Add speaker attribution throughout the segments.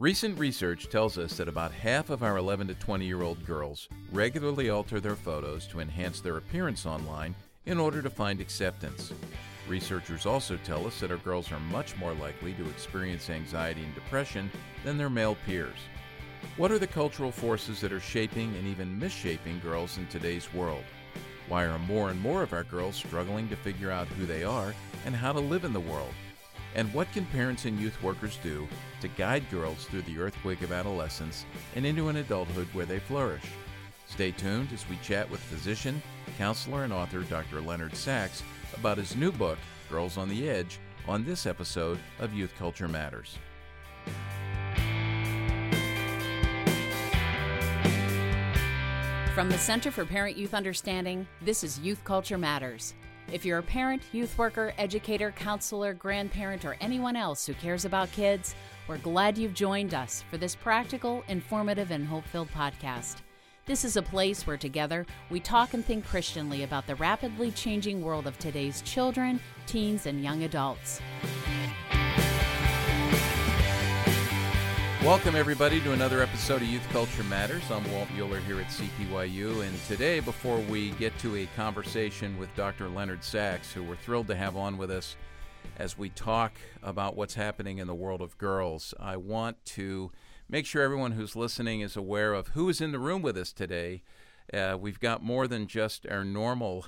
Speaker 1: Recent research tells us that about half of our 11 to 20 year old girls regularly alter their photos to enhance their appearance online in order to find acceptance. Researchers also tell us that our girls are much more likely to experience anxiety and depression than their male peers. What are the cultural forces that are shaping and even misshaping girls in today's world? Why are more and more of our girls struggling to figure out who they are and how to live in the world? And what can parents and youth workers do to guide girls through the earthquake of adolescence and into an adulthood where they flourish? Stay tuned as we chat with physician, counselor, and author Dr. Leonard Sax about his new book, Girls on the Edge, on this episode of Youth Culture Matters.
Speaker 2: From the Center for Parent Youth Understanding, this is Youth Culture Matters. If you're a parent, youth worker, educator, counselor, grandparent, or anyone else who cares about kids, we're glad you've joined us for this practical, informative, and hope filled podcast. This is a place where together we talk and think Christianly about the rapidly changing world of today's children, teens, and young adults.
Speaker 1: Welcome, everybody, to another episode of Youth Culture Matters. I'm Walt Mueller here at CPYU, and today, before we get to a conversation with Dr. Leonard Sax, who we're thrilled to have on with us as we talk about what's happening in the world of girls, I want to make sure everyone who's listening is aware of who is in the room with us today. Uh, we've got more than just our normal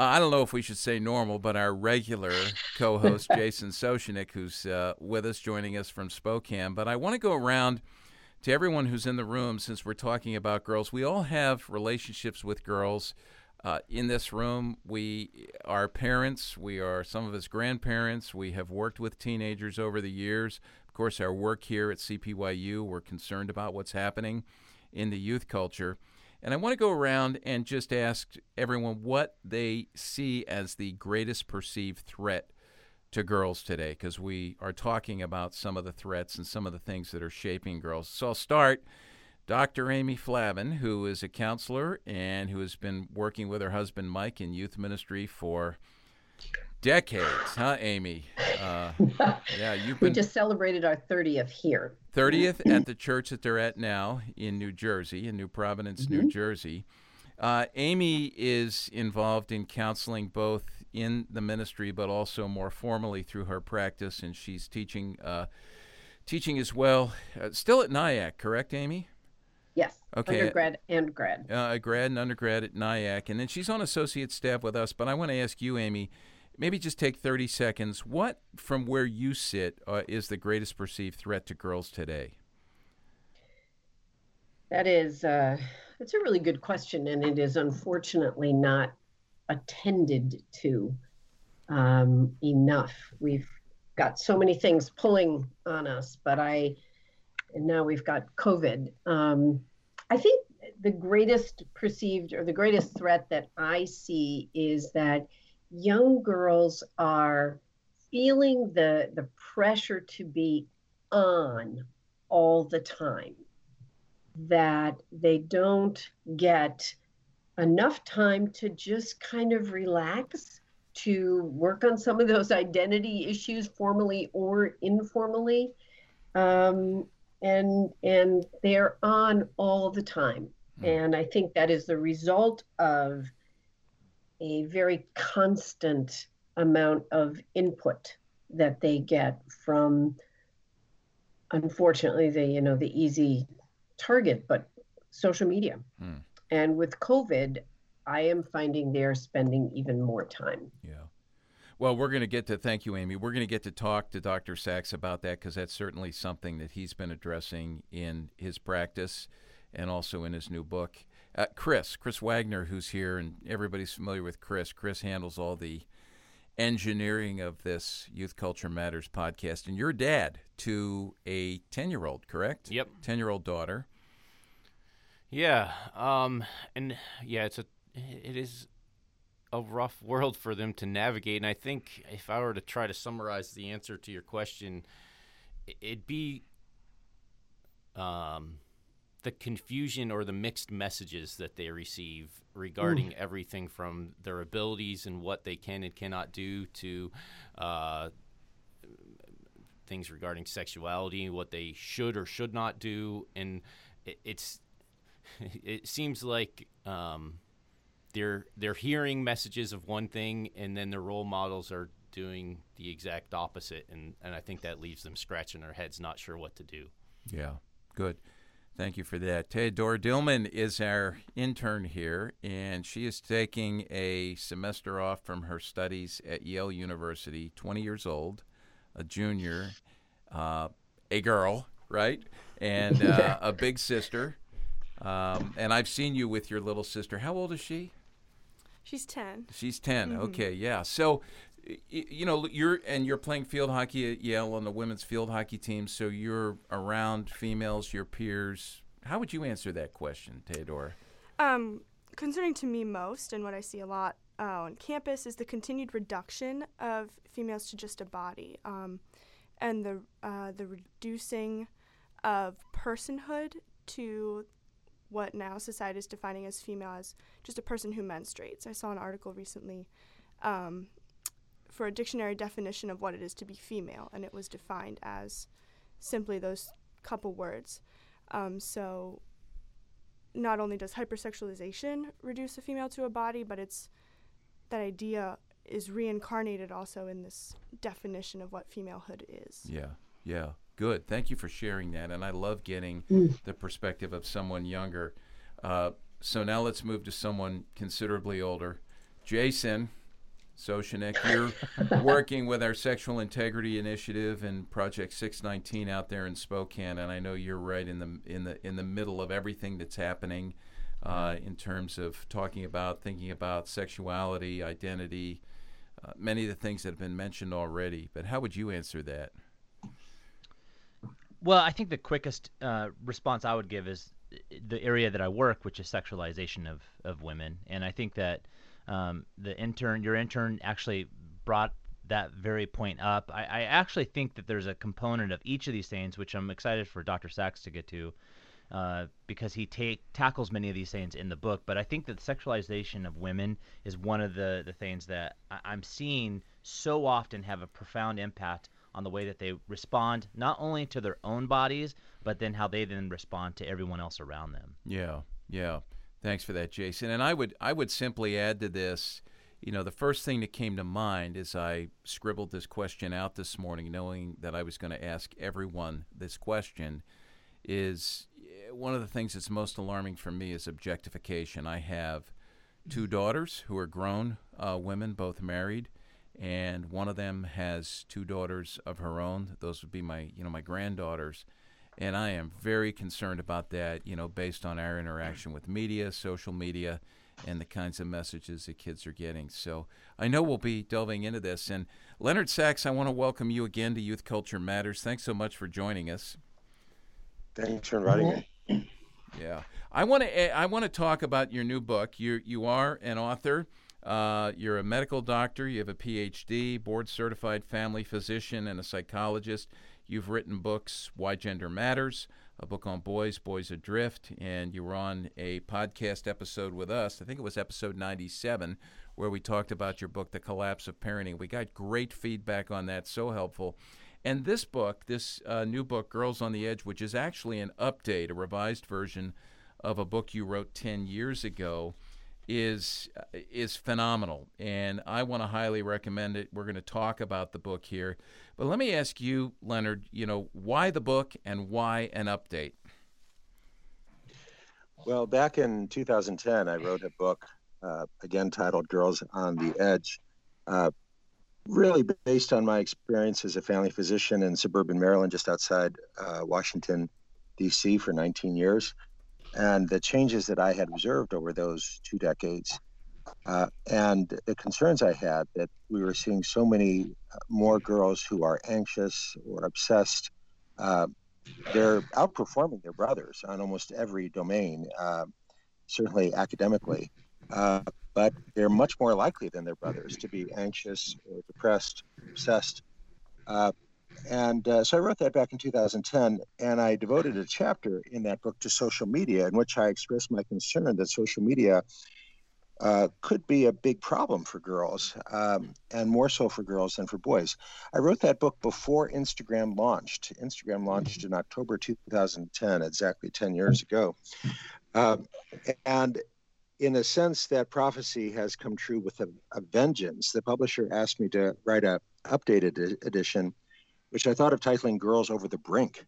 Speaker 1: I don't know if we should say normal, but our regular co host, Jason Soucinek, who's uh, with us, joining us from Spokane. But I want to go around to everyone who's in the room since we're talking about girls. We all have relationships with girls. Uh, in this room, we are parents. We are some of us grandparents. We have worked with teenagers over the years. Of course, our work here at CPYU, we're concerned about what's happening in the youth culture. And I want to go around and just ask everyone what they see as the greatest perceived threat to girls today, because we are talking about some of the threats and some of the things that are shaping girls. So I'll start. Dr. Amy Flavin, who is a counselor and who has been working with her husband Mike in youth ministry for decades, huh, Amy? Uh,
Speaker 3: yeah, you've been. We just celebrated our 30th here.
Speaker 1: 30th at the church that they're at now in New Jersey, in New Providence, mm-hmm. New Jersey. Uh, Amy is involved in counseling both in the ministry, but also more formally through her practice, and she's teaching, uh, teaching as well. Uh, still at Nyack, correct, Amy?
Speaker 3: Yes. Okay. Undergrad and grad.
Speaker 1: Uh, a grad and undergrad at Nyack, and then she's on associate staff with us. But I want to ask you, Amy maybe just take 30 seconds. What, from where you sit, uh, is the greatest perceived threat to girls today?
Speaker 3: That is, uh, that's a really good question, and it is unfortunately not attended to um, enough. We've got so many things pulling on us, but I, and now we've got COVID. Um, I think the greatest perceived or the greatest threat that I see is that young girls are feeling the the pressure to be on all the time that they don't get enough time to just kind of relax to work on some of those identity issues formally or informally um, and and they're on all the time mm. and i think that is the result of a very constant amount of input that they get from unfortunately the you know the easy target but social media. Hmm. and with covid i am finding they're spending even more time.
Speaker 1: Yeah. Well we're going to get to thank you amy. We're going to get to talk to dr Sax about that because that's certainly something that he's been addressing in his practice and also in his new book uh, Chris, Chris Wagner, who's here, and everybody's familiar with Chris. Chris handles all the engineering of this Youth Culture Matters podcast. And you're dad to a 10 year old, correct?
Speaker 4: Yep.
Speaker 1: 10 year old daughter.
Speaker 4: Yeah. Um, and yeah, it's a, it is a rough world for them to navigate. And I think if I were to try to summarize the answer to your question, it'd be, um, the confusion or the mixed messages that they receive regarding Ooh. everything from their abilities and what they can and cannot do to uh, things regarding sexuality, what they should or should not do, and it, it's it seems like um, they're they're hearing messages of one thing, and then their role models are doing the exact opposite, and and I think that leaves them scratching their heads, not sure what to do.
Speaker 1: Yeah, good. Thank you for that. Theodora Dillman is our intern here, and she is taking a semester off from her studies at Yale University, 20 years old, a junior, uh, a girl, right? And uh, a big sister. Um, and I've seen you with your little sister. How old is she?
Speaker 5: She's 10.
Speaker 1: She's 10.
Speaker 5: Mm-hmm.
Speaker 1: Okay, yeah. So, you know, you're and you're playing field hockey at Yale on the women's field hockey team. So you're around females, your peers. How would you answer that question, Theodora?
Speaker 5: Um, concerning to me most, and what I see a lot uh, on campus, is the continued reduction of females to just a body, um, and the uh, the reducing of personhood to what now society is defining as female as just a person who menstruates. I saw an article recently um, for a dictionary definition of what it is to be female, and it was defined as simply those couple words. Um, so, not only does hypersexualization reduce a female to a body, but it's that idea is reincarnated also in this definition of what femalehood is.
Speaker 1: Yeah, yeah. Good. Thank you for sharing that. And I love getting the perspective of someone younger. Uh, so now let's move to someone considerably older. Jason Soucinek, you're working with our Sexual Integrity Initiative and Project 619 out there in Spokane, and I know you're right in the in the in the middle of everything that's happening uh, in terms of talking about, thinking about sexuality, identity, uh, many of the things that have been mentioned already. But how would you answer that?
Speaker 6: Well, I think the quickest uh, response I would give is the area that I work, which is sexualization of, of women. And I think that um, the intern, your intern, actually brought that very point up. I, I, actually think that there's a component of each of these things, which I'm excited for Dr. Sax to get to, uh, because he take, tackles many of these things in the book. But I think that sexualization of women is one of the, the things that I, I'm seeing so often have a profound impact on the way that they respond not only to their own bodies but then how they then respond to everyone else around them
Speaker 1: yeah yeah thanks for that jason. And i would i would simply add to this you know the first thing that came to mind as i scribbled this question out this morning knowing that i was going to ask everyone this question is eh, one of the things that's most alarming for me is objectification. I have two daughters who are grown uh, women both married and one of them has two daughters of her own. Those would be my, you know, my granddaughters, and I am very concerned about that. You know, based on our interaction with media, social media, and the kinds of messages that kids are getting. So I know we'll be delving into this. And Leonard Sax, I want to welcome you again to Youth Culture Matters. Thanks so much for joining us.
Speaker 7: Thanks for inviting me.
Speaker 1: Yeah, I want to I want to talk about your new book. You you are an author. Uh, you're a medical doctor, you have a PhD, board certified family physician, and a psychologist. You've written books, Why Gender Matters, a book on boys, Boys Adrift, and you were on a podcast episode with us. I think it was episode 97, where we talked about your book, The Collapse of Parenting. We got great feedback on that, so helpful. And this book, this uh, new book, Girls on the Edge, which is actually an update, a revised version of a book you wrote 10 years ago is is phenomenal, and I want to highly recommend it. We're going to talk about the book here, but let me ask you, Leonard. You know, why the book and why an update?
Speaker 7: Well, back in 2010, I wrote a book, uh, again titled "Girls on the Edge," uh, really based on my experience as a family physician in suburban Maryland, just outside uh, Washington, D.C. for 19 years and the changes that I had observed over those two decades, uh, and the concerns I had that we were seeing so many uh, more girls who are anxious or obsessed. Uh, they're outperforming their brothers on almost every domain, uh, certainly academically, uh, but they're much more likely than their brothers to be anxious or depressed, obsessed. And uh, so I wrote that back in 2010, and I devoted a chapter in that book to social media, in which I expressed my concern that social media uh, could be a big problem for girls, um, and more so for girls than for boys. I wrote that book before Instagram launched. Instagram launched in October 2010, exactly 10 years ago. Um, and in a sense, that prophecy has come true with a, a, vengeance. The publisher asked me to write a updated edition, which I thought of titling "Girls Over the Brink,"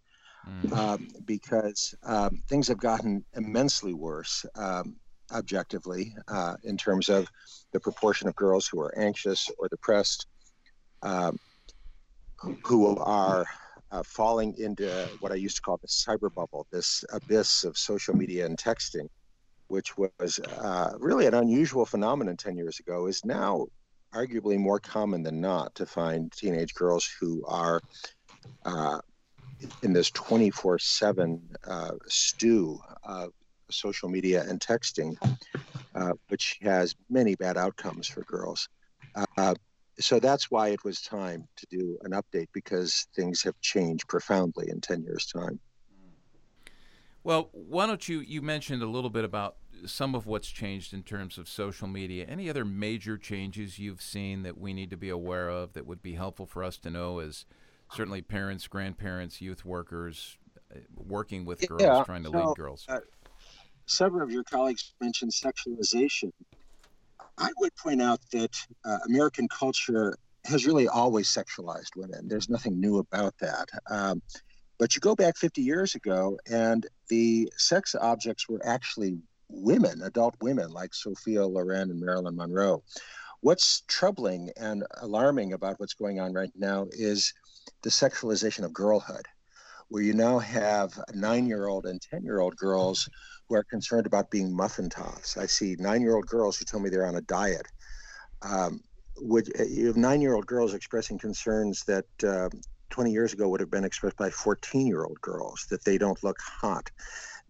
Speaker 7: mm. um, because um, things have gotten immensely worse um, objectively uh, in terms of the proportion of girls who are anxious or depressed, um, who are uh, falling into what I used to call the cyber bubble, this abyss of social media and texting which was uh, really an unusual phenomenon 10 years ago, is now arguably more common than not to find teenage girls who are uh, in this 24 uh, 7 stew of social media and texting, uh, which has many bad outcomes for girls. Uh, so that's why it was time to do an update because things have changed profoundly in 10 years' time.
Speaker 1: Well, why don't you? You mentioned a little bit about some of what's changed in terms of social media. Any other major changes you've seen that we need to be aware of that would be helpful for us to know as certainly parents, grandparents, youth workers uh, working with girls, yeah, trying to so, lead girls? Uh,
Speaker 7: several of your colleagues mentioned sexualization. I would point out that uh, American culture has really always sexualized women. There's nothing new about that. Um, but you go back 50 years ago, and the sex objects were actually women, adult women like Sophia Loren and Marilyn Monroe. What's troubling and alarming about what's going on right now is the sexualization of girlhood, where you now have nine year old and 10 year old girls who are concerned about being muffin tops. I see nine year old girls who tell me they're on a diet. Um, would you have nine year old girls expressing concerns that uh, 20 years ago would have been expressed by 14 year old girls that they don't look hot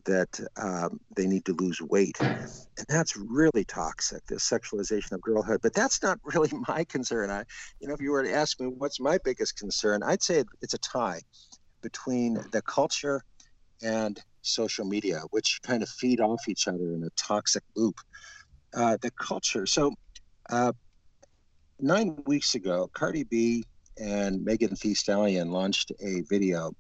Speaker 7: that um, they need to lose weight. And that's really toxic this sexualization of girlhood. But that's not really my concern. I you know if you were to ask me what's my biggest concern i'd say it's a tie between the culture and social media which kind of feed off each other in a toxic loop. Uh, the culture so uh, nine weeks ago cardi b and Megan Thee Stallion launched a video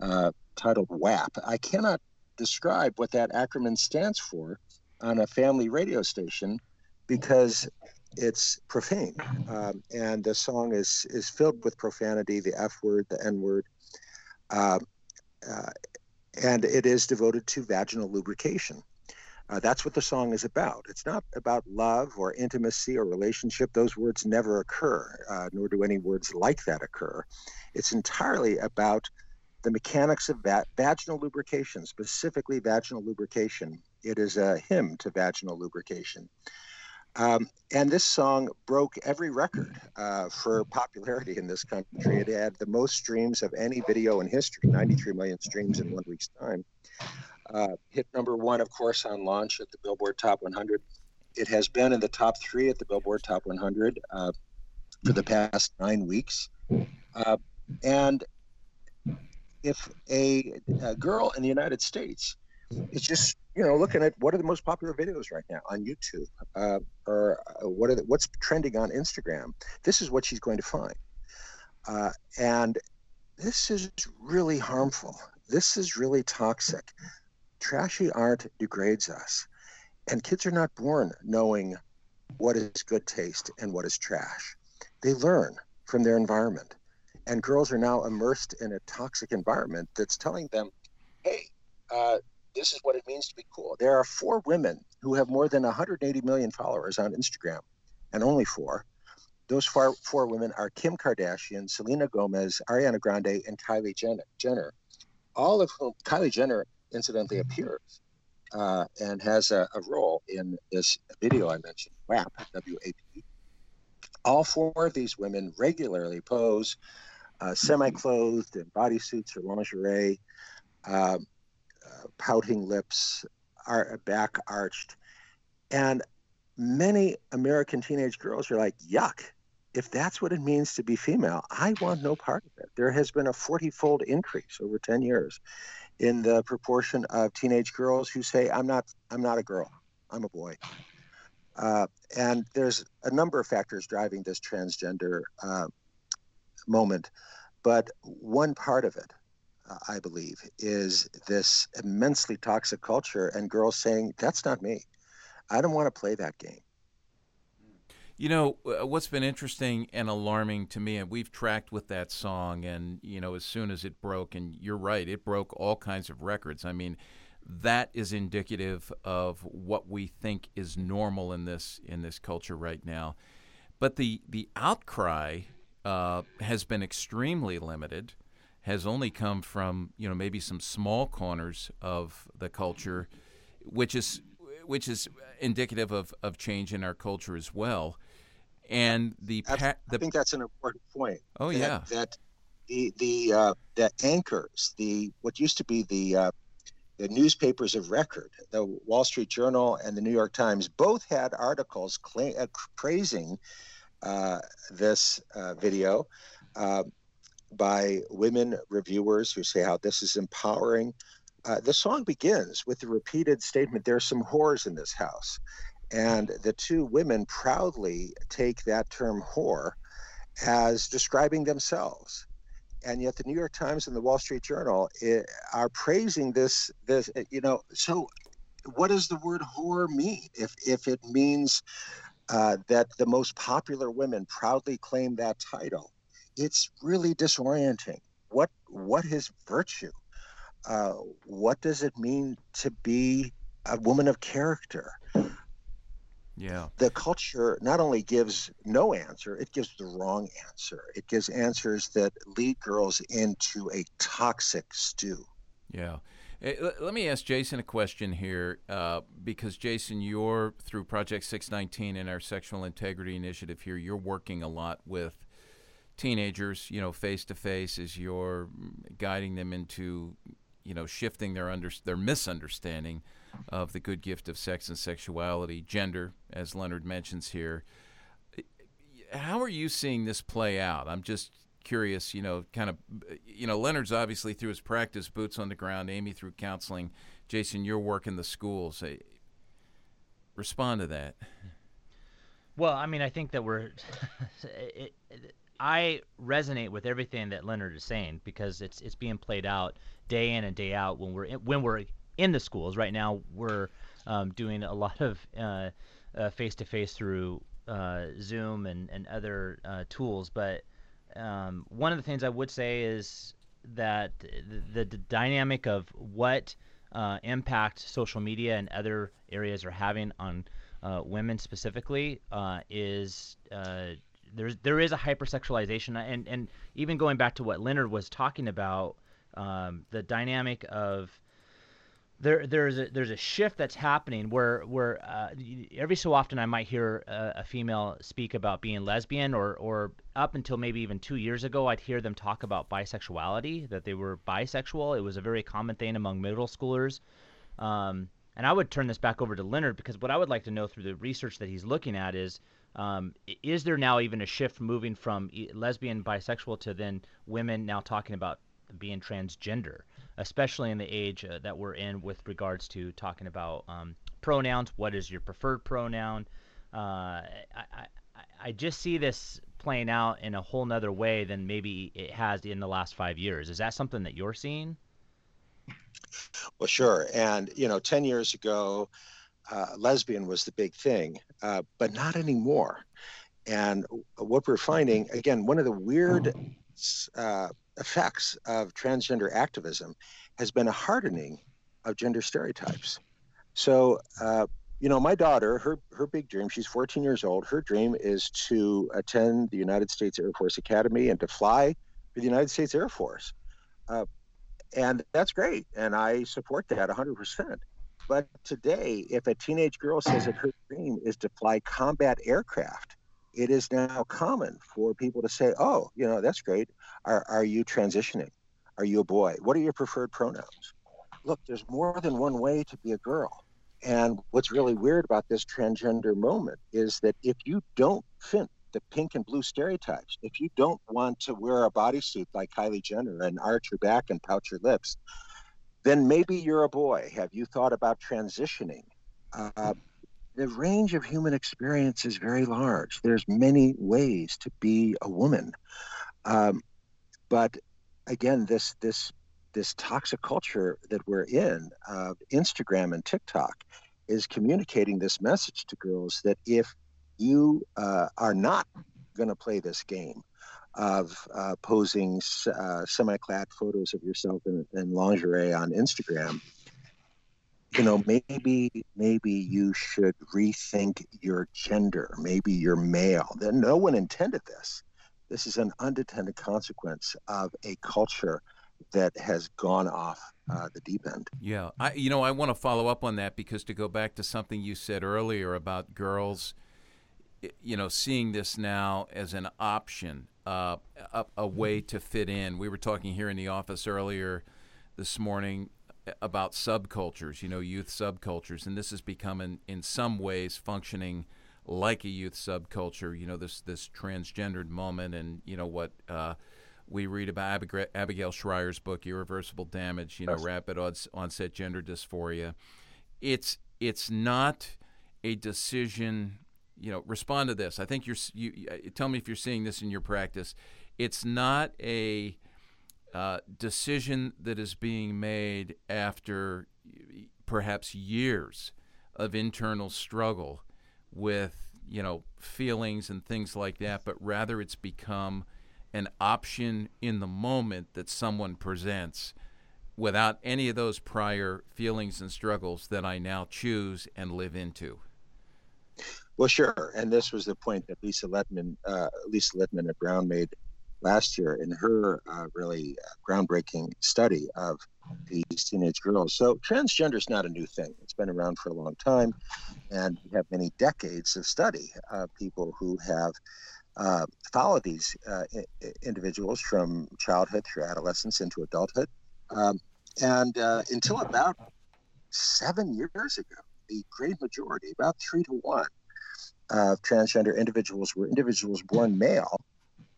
Speaker 7: uh, titled WAP. I cannot describe what that acronym stands for on a family radio station because it's profane. Um, and the song is, is filled with profanity, the F word, the N word. Uh, uh, and it is devoted to vaginal lubrication. Uh, that's what the song is about. It's not about love or intimacy or relationship. Those words never occur, uh, nor do any words like that occur. It's entirely about the mechanics of va- vaginal lubrication, specifically vaginal lubrication. It is a hymn to vaginal lubrication. Um, and this song broke every record uh, for popularity in this country. It had the most streams of any video in history 93 million streams in one week's time. Uh, hit number one, of course, on launch at the Billboard Top 100. It has been in the top three at the Billboard Top 100 uh, for the past nine weeks. Uh, and if a, a, girl in the United States is just, you know, looking at what are the most popular videos right now on YouTube, uh, or uh, what are the, what's trending on Instagram, this is what she's going to find. Uh, and this is really harmful. This is really toxic trashy art degrades us. And kids are not born knowing what is good taste and what is trash. They learn from their environment. And girls are now immersed in a toxic environment that's telling them, hey, uh, this is what it means to be cool. There are four women who have more than 180 million followers on Instagram, and only four. Those four, four women are Kim Kardashian, Selena Gomez, Ariana Grande, and Kylie Jenner. Jenner All of whom, Kylie Jenner incidentally appears uh, and has a, a, role in this video I mentioned, WAP, W-A-P. All four of these women regularly pose uh, semi-clothed in bodysuits or lingerie, uh, pouting lips, are back arched, and many American teenage girls are like, "Yuck." If that's what it means to be female, I want no part of it. There has been a 40 fold increase over 10 years in the proportion of teenage girls who say, "I'm not, I'm not a girl, I'm a boy." Uh, and there's a number of factors driving this transgender uh, moment. But one part of it, uh, I believe, is this immensely toxic culture and girls saying, that's not me. I don't want to play that game.
Speaker 1: You know, uh, what's been interesting and alarming to me, and we've tracked with that song, and, you know, as soon as it broke, and you're right, it broke all kinds of records. I mean, that is indicative of what we think is normal in this in this culture right now. But the the outcry uh, has been extremely limited, has only come from you know maybe some small corners of the culture, which is which is indicative of, of change in our culture as well. And the,
Speaker 7: pa- the I think that's an important point.
Speaker 1: Oh
Speaker 7: that,
Speaker 1: yeah,
Speaker 7: that the the uh, the anchors, the what used to be the uh, the newspapers of record, the Wall Street Journal and the New York Times, both had articles claim, uh, praising this uh, video uh, by women reviewers who say how this is empowering. Uh, the song begins with the repeated statement, There's some whores in this house. And the two women proudly take that term whore as describing themselves and yet the New York Times and the Wall Street Journal eh, are praising this. This, eh, you know, so what does the word whore mean? If if it means uh, that the most popular women proudly claim that title, it's really disorienting. What what is virtue? Uh, what does it mean to be a woman of character?
Speaker 1: Yeah.
Speaker 7: The culture not only gives no answer, it gives the wrong answer. It gives answers that lead girls into a toxic stew.
Speaker 1: Yeah. Hey, let me ask Jason a question here, uh, because Jason, you're through Project 619 and our Sexual Integrity Initiative here. You're working a lot with teenagers, you know, face to face, as you're guiding them into, you know, shifting their under their misunderstanding of the good gift of sex and sexuality, gender, as Leonard mentions here. How are you seeing this play out? I'm just curious, you know, kind of, you know, Leonard's obviously through his practice, boots on the ground, Amy through counseling. Jason, your work in the schools. Respond to that.
Speaker 6: Well, I mean, I think that we're. I resonate with everything that Leonard is saying because it's it's being played out day in and day out when we're in, when we're in the schools. Right now, we're um, doing a lot of face to face through uh, Zoom and, and other uh, tools. But um, one of the things I would say is that the, the dynamic of what uh, impact social media and other areas are having on uh, women specifically uh, is uh, there's there is a hypersexualization. And and even going back to what Leonard was talking about um, the dynamic of there there's a there's a shift that's happening where where uh, every so often I might hear a, a, female speak about being lesbian or or up until maybe even two years ago I'd hear them talk about bisexuality that they were bisexual. It was a very common thing among middle schoolers. Um, and I would turn this back over to Leonard because what I would like to know through the research that he's looking at is um, is there now even a shift moving from lesbian bisexual to then women now talking about being transgender? Especially in the age uh, that we're in with regards to talking about um, pronouns. What is your preferred pronoun? Uh, I, I, I just see this playing out in a whole nother way than maybe it has in the last five years. Is that something that you're seeing?
Speaker 7: Well, sure. And, you know, 10 years ago, uh, lesbian was the big thing, uh, but not anymore. And what we're finding, again, one of the weird uh, effects of transgender activism has been a hardening of gender stereotypes. So, uh, you know, my daughter, her her big dream, she's 14 years old. Her dream is to attend the United States Air Force Academy and to fly for the United States Air Force. Uh, and that's great. And I support that 100%. But today, if a teenage girl says that her dream is to fly combat aircraft, it is now common for people to say, "Oh, you know, that's great. Are are you transitioning? Are you a boy? What are your preferred pronouns?" Look, there's more than one way to be a girl. And what's really weird about this transgender moment is that if you don't fit the pink and blue stereotypes, if you don't want to wear a bodysuit like Kylie Jenner and arch your back and pout your lips, then maybe you're a boy. Have you thought about transitioning? Uh, the range of human experience is very large. There's many ways to be a woman, um, but again, this this this toxic culture that we're in, uh, Instagram and TikTok, is communicating this message to girls that if you uh, are not going to play this game of uh, posing uh, semi-clad photos of yourself in, in lingerie on Instagram, you know, maybe maybe you should rethink your gender. Maybe you're male. Then no one intended this. This is an unintended consequence of a culture that has gone off uh, the deep end.
Speaker 1: Yeah, I you know I want to follow up on that because to go back to something you said earlier about girls, you know, seeing this now as an option, uh, a, a way to fit in. We were talking here in the office earlier this morning about subcultures, you know, youth subcultures, and this has become in, in some ways functioning like a youth subculture. You know, this this transgendered moment, and you know what uh, we read about Abigail, Abigail Shrier's book, Irreversible Damage. You know, yes. rapid onset gender dysphoria. It's it's not a decision. You know, respond to this. I think you're. You, tell me if you're seeing this in your practice. It's not a uh, decision that is being made after perhaps years of internal struggle with you know feelings and things like that, but rather it's become an option in the moment that someone presents without any of those prior feelings and struggles that I now choose and live into.
Speaker 7: Well, sure, and this was the point that Lisa Littman, uh, Lisa Littman at Brown made last year in her uh, really uh, groundbreaking study of these teenage girls. So transgender is not a new thing. It's been around for a long time, and we have many decades of study of people who have uh, followed these uh, I- individuals from childhood through adolescence into adulthood. Um, and uh, until about seven years ago, the great majority, about three to one, of transgender individuals were individuals born male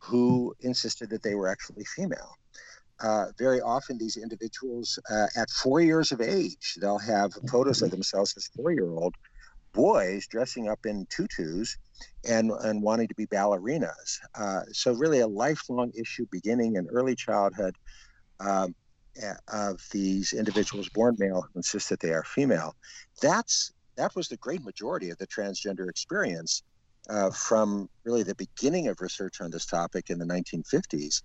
Speaker 7: who insisted that they were actually female. Uh, very often, these individuals, uh, at four years of age, they'll have photos of themselves as four year old boys dressing up in tutus and, and wanting to be ballerinas. Uh, so, really, a lifelong issue beginning in early childhood um, of these individuals born male who insist that they are female. That's that was the great majority of the transgender experience uh, from really the beginning of research on this topic in the 1950s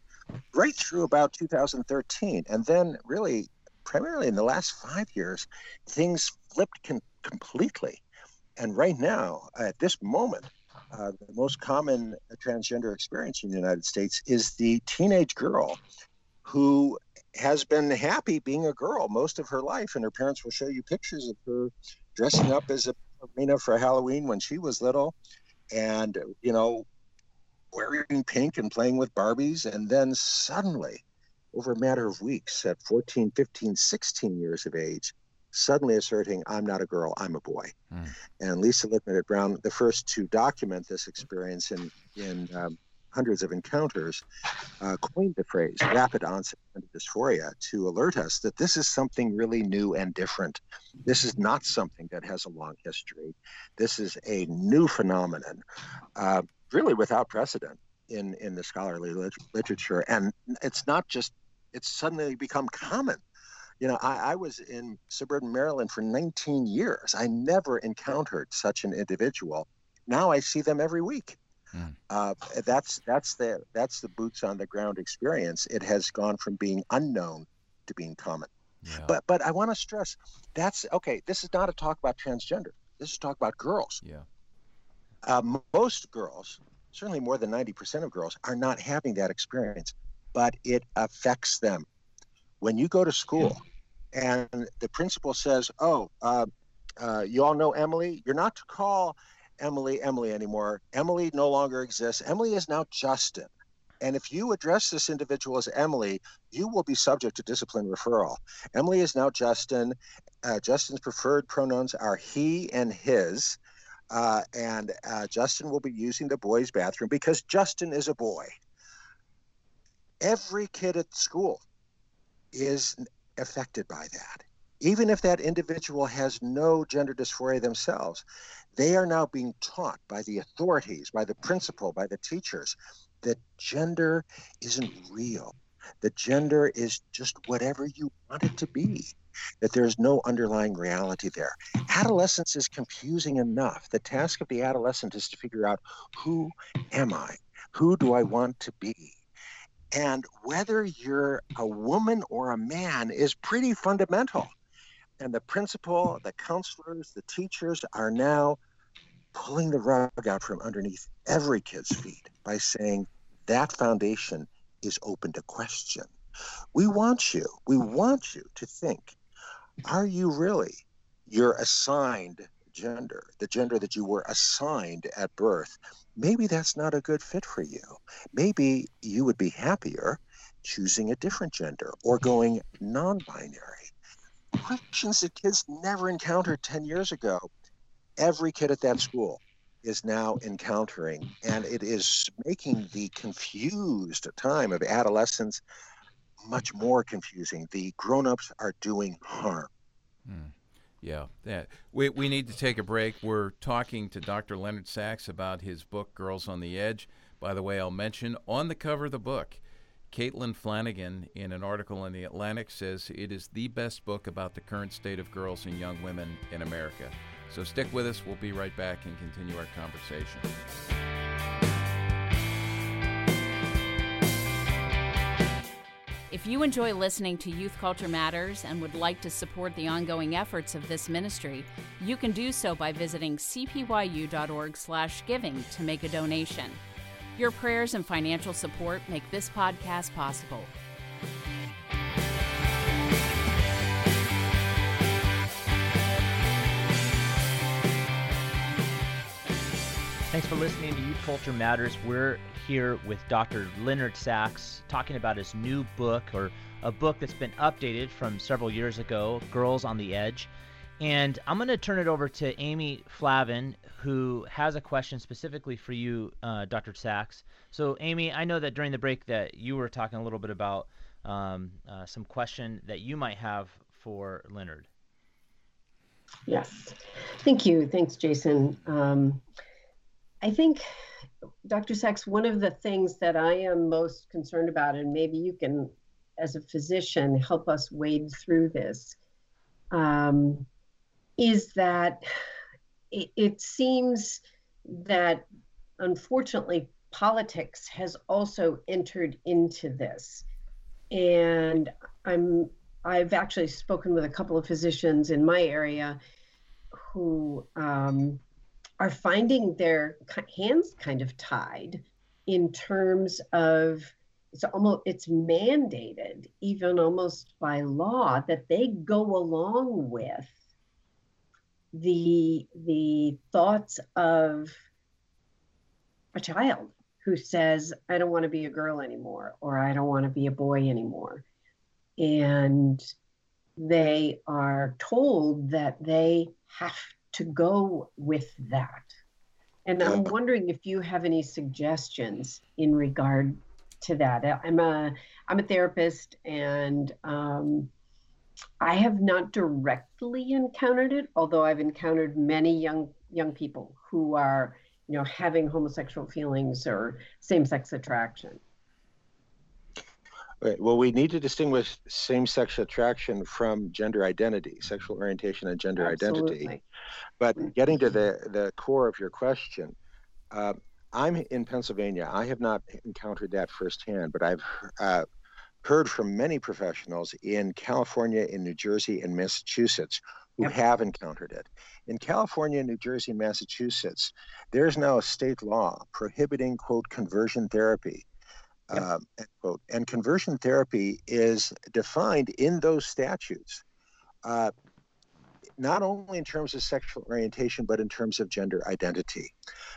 Speaker 7: right through about 2013. And then, really, primarily in the last five years, things flipped com- completely. And right now, at this moment, uh, the most common transgender experience in the United States is the teenage girl who has been happy being a girl most of her life. And her parents will show you pictures of her dressing up as a arena for Halloween when she was little and you know wearing pink and playing with barbies and then suddenly over a matter of weeks at 14 15 16 years of age suddenly asserting i'm not a girl i'm a boy mm. and lisa littman at brown the first to document this experience in in um, hundreds of encounters, uh, coined the phrase rapid onset dysphoria to alert us that this is something really new and different. This is not something that has a long history. This is a new phenomenon, uh, really without precedent in, in the scholarly lit- literature. And it's not just, it's suddenly become common. You know, I, I was in suburban Maryland for 19 years. I never encountered such an individual. Now I see them every week. Mm. Uh, that's that's the that's the boots on the ground experience. It has gone from being unknown to being common. Yeah. But but I want to stress that's okay. This is not a talk about transgender. This is a talk about girls.
Speaker 1: Yeah.
Speaker 7: Uh, most girls, certainly more than ninety percent of girls, are not having that experience, but it affects them. When you go to school, and the principal says, "Oh, uh, uh, you all know Emily. You're not to call Emily, Emily anymore. Emily no longer exists. Emily is now Justin. And if you address this individual as Emily, you will be subject to discipline referral. Emily is now Justin. Uh, Justin's preferred pronouns are he and his. Uh, and uh, Justin will be using the boys' bathroom because Justin is a boy. Every kid at school is affected by that even if that individual has no gender dysphoria themselves, they are now being taught by the authorities, by the principal, by the teachers, that gender isn't real. That gender is just whatever you want it to be, that there's no underlying reality there. Adolescence is confusing enough. The task of the adolescent is to figure out who am I? Who do I want to be? And whether you're a woman or a man is pretty fundamental. And the principal, the counselors, the teachers are now pulling the rug out from underneath every kid's feet by saying that foundation is open to question. We want you, we want you to think are you really your assigned gender, the gender that you were assigned at birth? Maybe that's not a good fit for you. Maybe you would be happier choosing a different gender or going non binary. Questions that kids never encountered 10 years ago. Every kid at that school is now encountering, and it is making the confused time of adolescence much more confusing. The grown-ups are doing harm.
Speaker 1: Hmm. Yeah, that we we need to take a break. We're talking to Dr. Leonard Sax about his book Girls on the Edge. By the way, I'll mention on the cover of the book, Caitlin Flanagan, in an article in the Atlantic, says it is the best book about the current state of girls and young women in America. So stick with us. We'll be right back and continue our conversation.
Speaker 2: If you enjoy listening to Youth Culture Matters and would like to support the ongoing efforts of this ministry, you can do so by visiting cpyu.org/giving to make a donation. Your prayers and financial support make this podcast possible.
Speaker 6: Thanks for listening to Youth Culture Matters. We're here with Dr. Leonard Sax talking about his new book, or a book that's been updated from several years ago, Girls on the Edge. And I'm going to turn it over to Amy Flavin, who has a question specifically for you, uh, Dr. Sax. So, Amy, I know that during the break that you were talking a little bit about um, uh, some question that you might have for Leonard.
Speaker 3: Yes, thank you. Thanks, Jason. Um, I think, Dr. Sax, one of the things that I am most concerned about, and maybe you can, as a physician, help us wade through this, um, is that it, it seems that unfortunately politics has also entered into this. And I'm I've actually spoken with a couple of physicians in my area who um, are finding their hands kind of tied in terms of it's almost it's mandated even almost by law that they go along with the the thoughts of a child who says i don't want to be a girl anymore or i don't want to be a boy anymore. And they are told that they have to go with that. And I'm wondering if you have any suggestions in regard to that. I'm a I'm a therapist, and um, I have not directly encountered it, although I've encountered many young young people who are you know having homosexual feelings or same-sex attraction.
Speaker 7: Well, we need to distinguish same-sex attraction from gender identity, sexual orientation, and gender Absolutely. identity. But getting to the the core of your question, uh, I'm in Pennsylvania. I have not encountered that firsthand, but I've uh, heard from many professionals in California, in New Jersey, and Massachusetts who yep. have encountered it. In California, New Jersey, and Massachusetts, there's now a state law prohibiting quote conversion therapy Yep. Um, quote. And conversion therapy is defined in those statutes, uh, not only in terms of sexual orientation, but in terms of gender identity.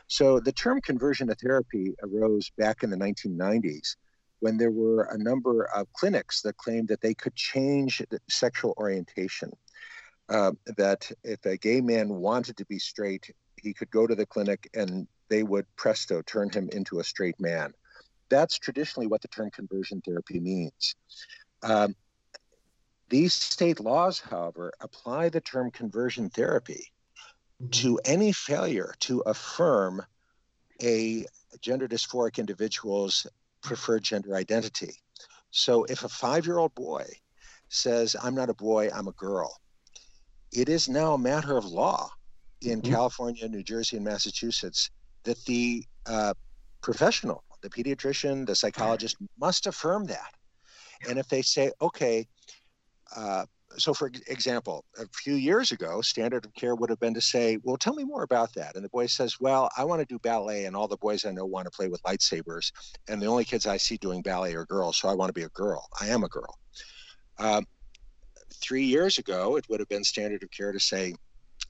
Speaker 7: So the term conversion therapy arose back in the 1990s when there were a number of clinics that claimed that they could change sexual orientation. Uh, that if a gay man wanted to be straight, he could go to the clinic and they would presto turn him into a straight man that's traditionally what the term conversion therapy means. Um, These state laws, however, apply the term conversion therapy to any failure to affirm a gender dysphoric individual's preferred gender identity. So if a five year old boy says, I'm not a boy, I'm a girl, it is now a matter of law in mm-hmm. California, New Jersey, and Massachusetts that the uh, professional, the pediatrician, the psychologist must affirm that. And if they say, okay, uh, so for example, a few years ago, standard of care would have been to say, well, tell me more about that. And the boy says, well, I want to do ballet, and all the boys I know want to play with lightsabers. And the only kids I see doing ballet are girls, so I want to be a girl. I am a girl. Um, three years ago, it would have been standard of care to say,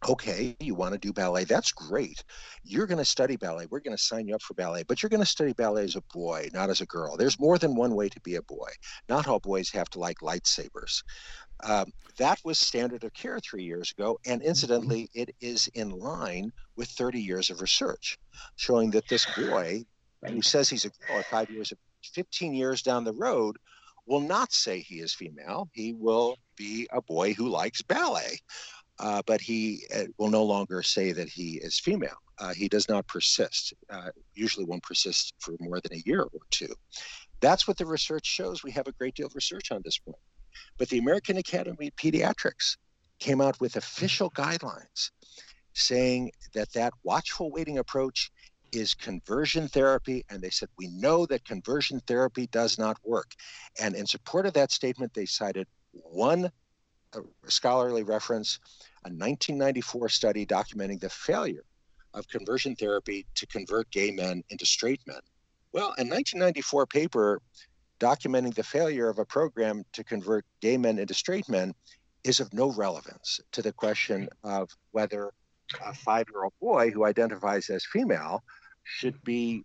Speaker 7: okay, you want to do ballet. That's great. You're going to study ballet. We're going to sign you up for ballet, but you're going to study ballet as a boy, not as a girl. There's more than one way to be a boy. Not all boys have to like lightsabers. Um, that was standard of care three years ago. And mm-hmm. incidentally, it is in line with 30 years of research showing that this boy who says he's a girl at five years, 15 years down the road, will not say he is female. He will be a boy who likes ballet, uh, but he uh, will no longer say that he is female. Uh, he does not persist. Uh, usually won't persist for more than a year or two. That's what the research shows. We have a great deal of research on this point. But the American Academy of Pediatrics came out with official guidelines saying that that watchful waiting approach is conversion therapy. And they said, we know that conversion therapy does not work. And in support of that statement, they cited one uh, scholarly reference, a 1994 study documenting the failure of conversion therapy to convert gay men into straight men. Well, a 1994 paper documenting the failure of a program to convert gay men into straight men is of no relevance to the question of whether a five year old boy who identifies as female should be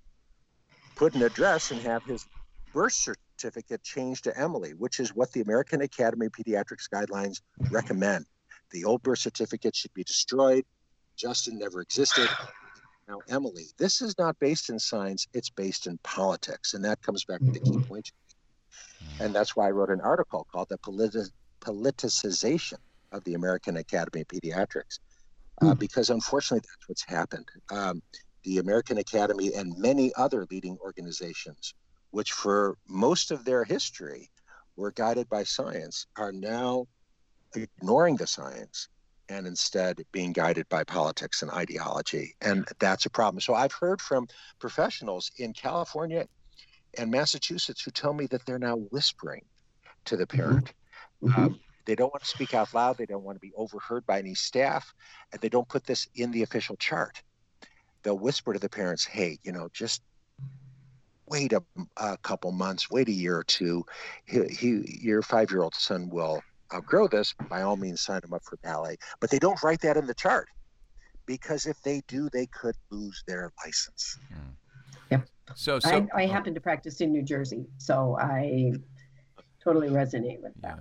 Speaker 7: put in a dress and have his birth certificate changed to Emily, which is what the American Academy of Pediatrics guidelines recommend. The old birth certificate should be destroyed. Justin never existed. Now, Emily, this is not based in science, it's based in politics. And that comes back to the key point. And that's why I wrote an article called The Politi- Politicization of the American Academy of Pediatrics, uh, hmm. because unfortunately, that's what's happened. Um, the American Academy and many other leading organizations, which for most of their history were guided by science, are now ignoring the science and instead being guided by politics and ideology. And that's a problem. So I've heard from professionals in California and Massachusetts who tell me that they're now whispering to the mm-hmm. parent. Mm-hmm. Um, they don't want to speak out loud. They don't want to be overheard by any staff, and they don't put this in the official chart. They'll whisper to the parents, "Hey, you know, just wait a, a couple months, wait a year or two. He, he your five-year-old son will outgrow this. By all means, sign them up for ballet." But they don't write that in the chart because if they do, they could lose their license.
Speaker 3: Mm. Yep. So, so I, I happen to practice in New Jersey, so I totally resonate with that.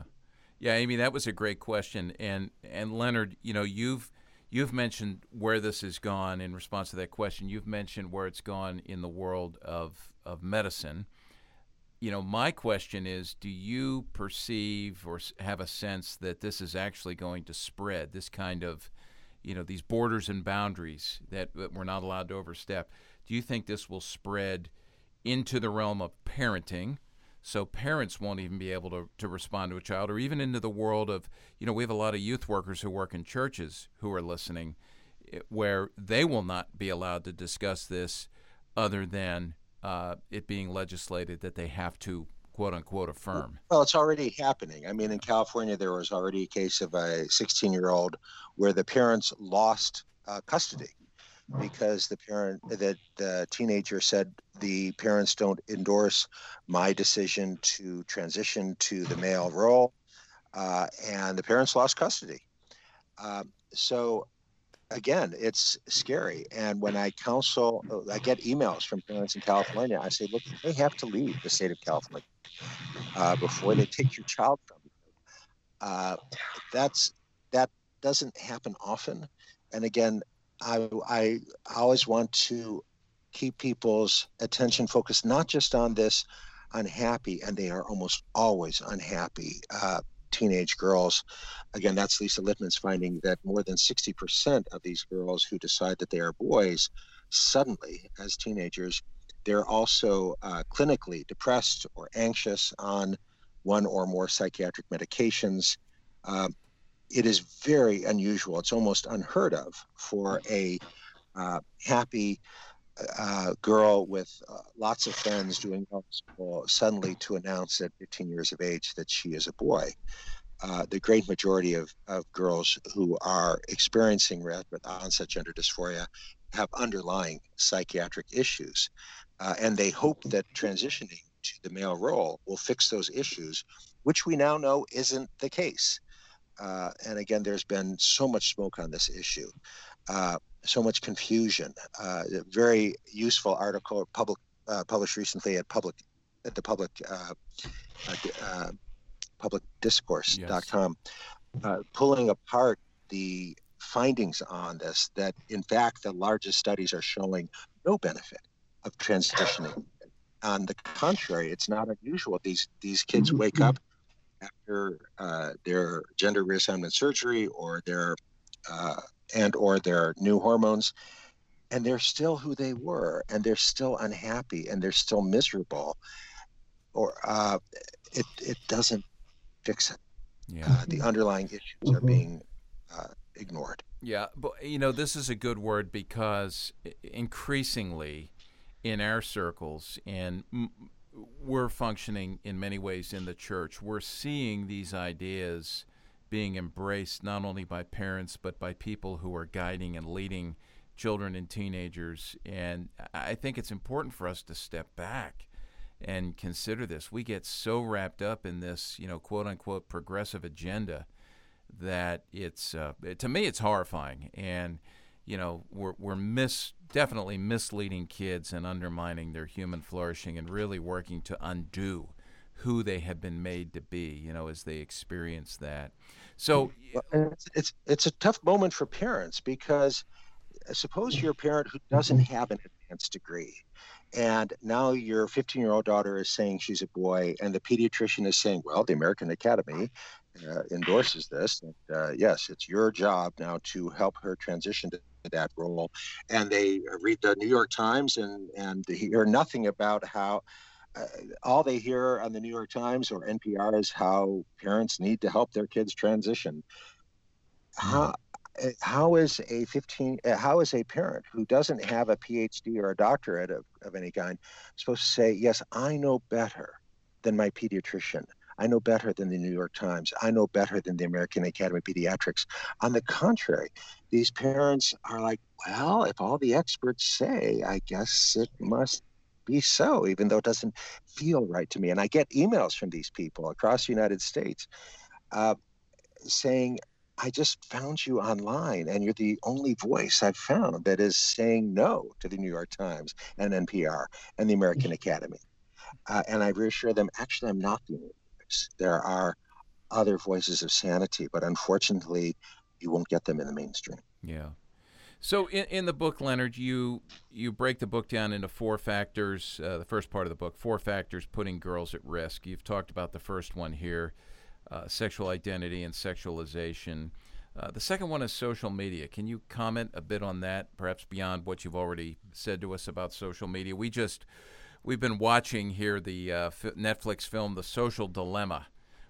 Speaker 1: Yeah. yeah, Amy, that was a great question, and and Leonard, you know, you've you've mentioned where this has gone in response to that question. You've mentioned where it's gone in the world of of medicine. You know, my question is do you perceive or have a sense that this is actually going to spread, this kind of, you know, these borders and boundaries that, that we're not allowed to overstep? Do you think this will spread into the realm of parenting? So parents won't even be able to, to respond to a child, or even into the world of, you know, we have a lot of youth workers who work in churches who are listening, eh, where they will not be allowed to discuss this other than uh, it being legislated that they have to quote unquote affirm?
Speaker 7: Well, it's already happening. I mean, in California, there was already a case of a 16 year old where the parents lost uh, custody because the parent that the teenager said the parents don't endorse my decision to transition to the male role uh, and the parents lost custody um, so again it's scary. And when i counsel i get emails from parents in california i say look they have to leave the state of california uh, before they take your child from you. Uh, that's that doesn't happen often. And again I, I always want to keep people's attention focused not just on this unhappy, and they are almost always unhappy uh, teenage girls. Again, that's Lisa Littman's finding that more than 60% of these girls who decide that they are boys suddenly, as teenagers, they're also uh, clinically depressed or anxious on one or more psychiatric medications. Uh, it is very unusual. It's almost unheard of for a uh, happy uh, girl with uh, lots of friends doing school suddenly to announce at 15 years of age that she is a boy. Uh, the great majority of, of girls who are experiencing rapid onset gender dysphoria have underlying psychiatric issues. Uh, and they hope that transitioning to the male role will fix those issues, which we now know isn't the case. Uh, and again, there's been so much smoke on this issue, uh, so much confusion. Uh, a very useful article public, uh, published recently at public at the public uh, uh, publicdiscourse.com, yes. pulling apart the findings on this. That in fact, the largest studies are showing no benefit of transitioning. On the contrary, it's not unusual. These these kids wake up after uh, their gender reassignment surgery or their uh, and or their new hormones and they're still who they were and they're still unhappy and they're still miserable or uh, it, it doesn't fix it. Yeah. Uh, the underlying issues are being uh, ignored.
Speaker 1: Yeah but you know this is a good word because increasingly in our circles and we're functioning in many ways in the church. We're seeing these ideas being embraced not only by parents but by people who are guiding and leading children and teenagers. And I think it's important for us to step back and consider this. We get so wrapped up in this, you know, quote unquote progressive agenda that it's uh, to me it's horrifying and you know we're we're mis definitely misleading kids and undermining their human flourishing and really working to undo who they have been made to be you know as they experience that so
Speaker 7: it's it's, it's a tough moment for parents because uh, suppose you're a parent who doesn't have an advanced degree and now your 15 year old daughter is saying she's a boy and the pediatrician is saying well the american academy uh, endorses this. And, uh, yes, it's your job now to help her transition to that role. And they read the New York Times and and hear nothing about how. Uh, all they hear on the New York Times or NPR is how parents need to help their kids transition. How, uh, how is a 15 uh, how is a parent who doesn't have a phd or a doctorate of, of any kind supposed to say yes i know better than my pediatrician I know better than the New York Times. I know better than the American Academy of Pediatrics. On the contrary, these parents are like, well, if all the experts say, I guess it must be so, even though it doesn't feel right to me. And I get emails from these people across the United States uh, saying, I just found you online, and you're the only voice I've found that is saying no to the New York Times and NPR and the American Academy. Uh, and I reassure them, actually, I'm not the only there are other voices of sanity, but unfortunately, you won't get them in the mainstream.
Speaker 1: Yeah. So in, in the book, Leonard, you you break the book down into four factors. Uh, the first part of the book, four factors putting girls at risk. You've talked about the first one here, uh, sexual identity and sexualization. Uh, the second one is social media. Can you comment a bit on that, perhaps beyond what you've already said to us about social media? We just we've been watching here the uh, f- Netflix film The Social Dilemma,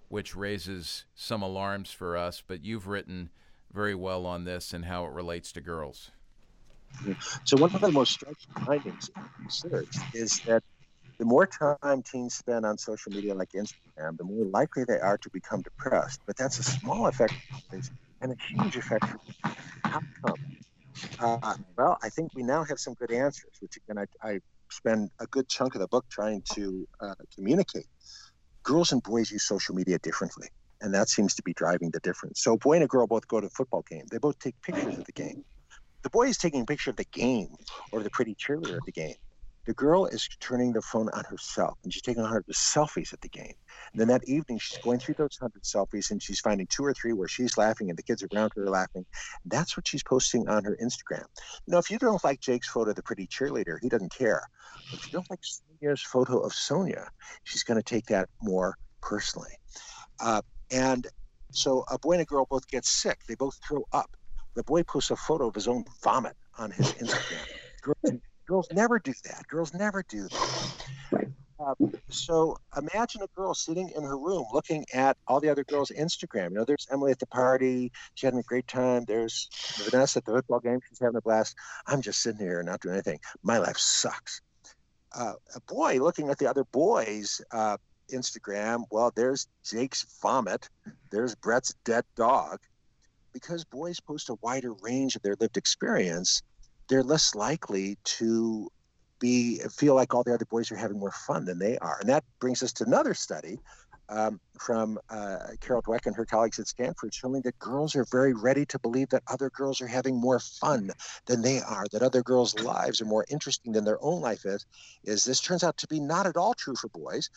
Speaker 1: which raises some alarms for us. But you've written very well on this and how it relates to girls.
Speaker 7: So one of the most striking findings in the research is that the more time teens spend on social media like Instagram, the more likely they are to become depressed. But that's a small effect and a huge effect for outcome. Uh, well, I think we now have some good answers, which again I, I spend a good chunk of the book trying to uh, communicate. Girls and boys use social media differently, and that seems to be driving the difference. So, boy and a girl both go to a football game. They both take pictures of the game. The boy is taking a picture of the game or the pretty cheerleader of the game. The girl is turning the phone on herself and she's taking a hundred selfies at the game. And then that evening, she's going through those hundred selfies and she's finding two or three where she's laughing and the kids around her are laughing. That's what she's posting on her Instagram. Now, if you don't like Jake's photo of the pretty cheerleader, he doesn't care. But if you don't like Sonia's photo of Sonia, she's going to take that more personally. Uh, and So a boy and a girl both get sick. They both throw up. The boy posts a photo of his own vomit on his Instagram. girls, girls never do that. Girls never do that. Um, so imagine a girl sitting in her room looking at all the other girls' Instagram. You know, there's Emily at the party. She's having a great time. There's Vanessa at the football game. She's having a blast. I'm just sitting here and not doing anything. My life sucks. Uh, a boy looking at the other boys' uh, Instagram, well, there's Jake's vomit. There's Brett's dead dog. Because boys post a wider range of their lived experience, they're less likely to be feel like all the other boys are having more fun than they are. And that brings us to another study um, from uh, Carol Dweck and her colleagues at Stanford showing that girls are very ready to believe that other girls are having more fun than they are, that other girls' lives are more interesting than their own life is. Is this turns out to be not at all true for boys.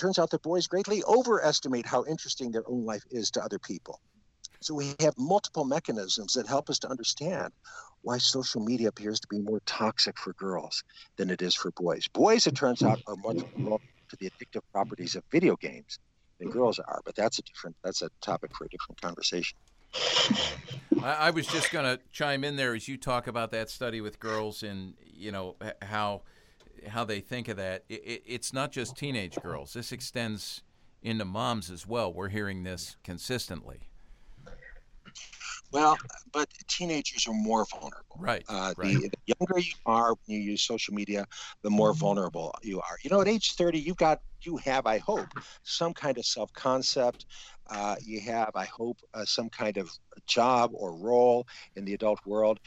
Speaker 7: Turns out that boys greatly overestimate how interesting their own life is to other people. So we have multiple mechanisms that help us to understand why social media appears to be more toxic for girls than it is for boys. Boys, it turns out, are much more to the addictive properties of video games than girls are, but that's a different that's a topic for a different conversation.
Speaker 1: I, I was just going to chime in there as you talk about that study with girls and you know how how they think of that. It, it, it's not just teenage girls. This extends into moms as well. We're hearing this consistently.
Speaker 7: Well, but teenagers are more vulnerable.
Speaker 1: Right.
Speaker 7: Uh,
Speaker 1: right.
Speaker 7: The, the, younger you are when you use social media, the more vulnerable you are. You know, at age 30, you've got, you have, I hope, some kind of self concept. Uh, you have, I hope, uh, some kind of job or role in the adult world.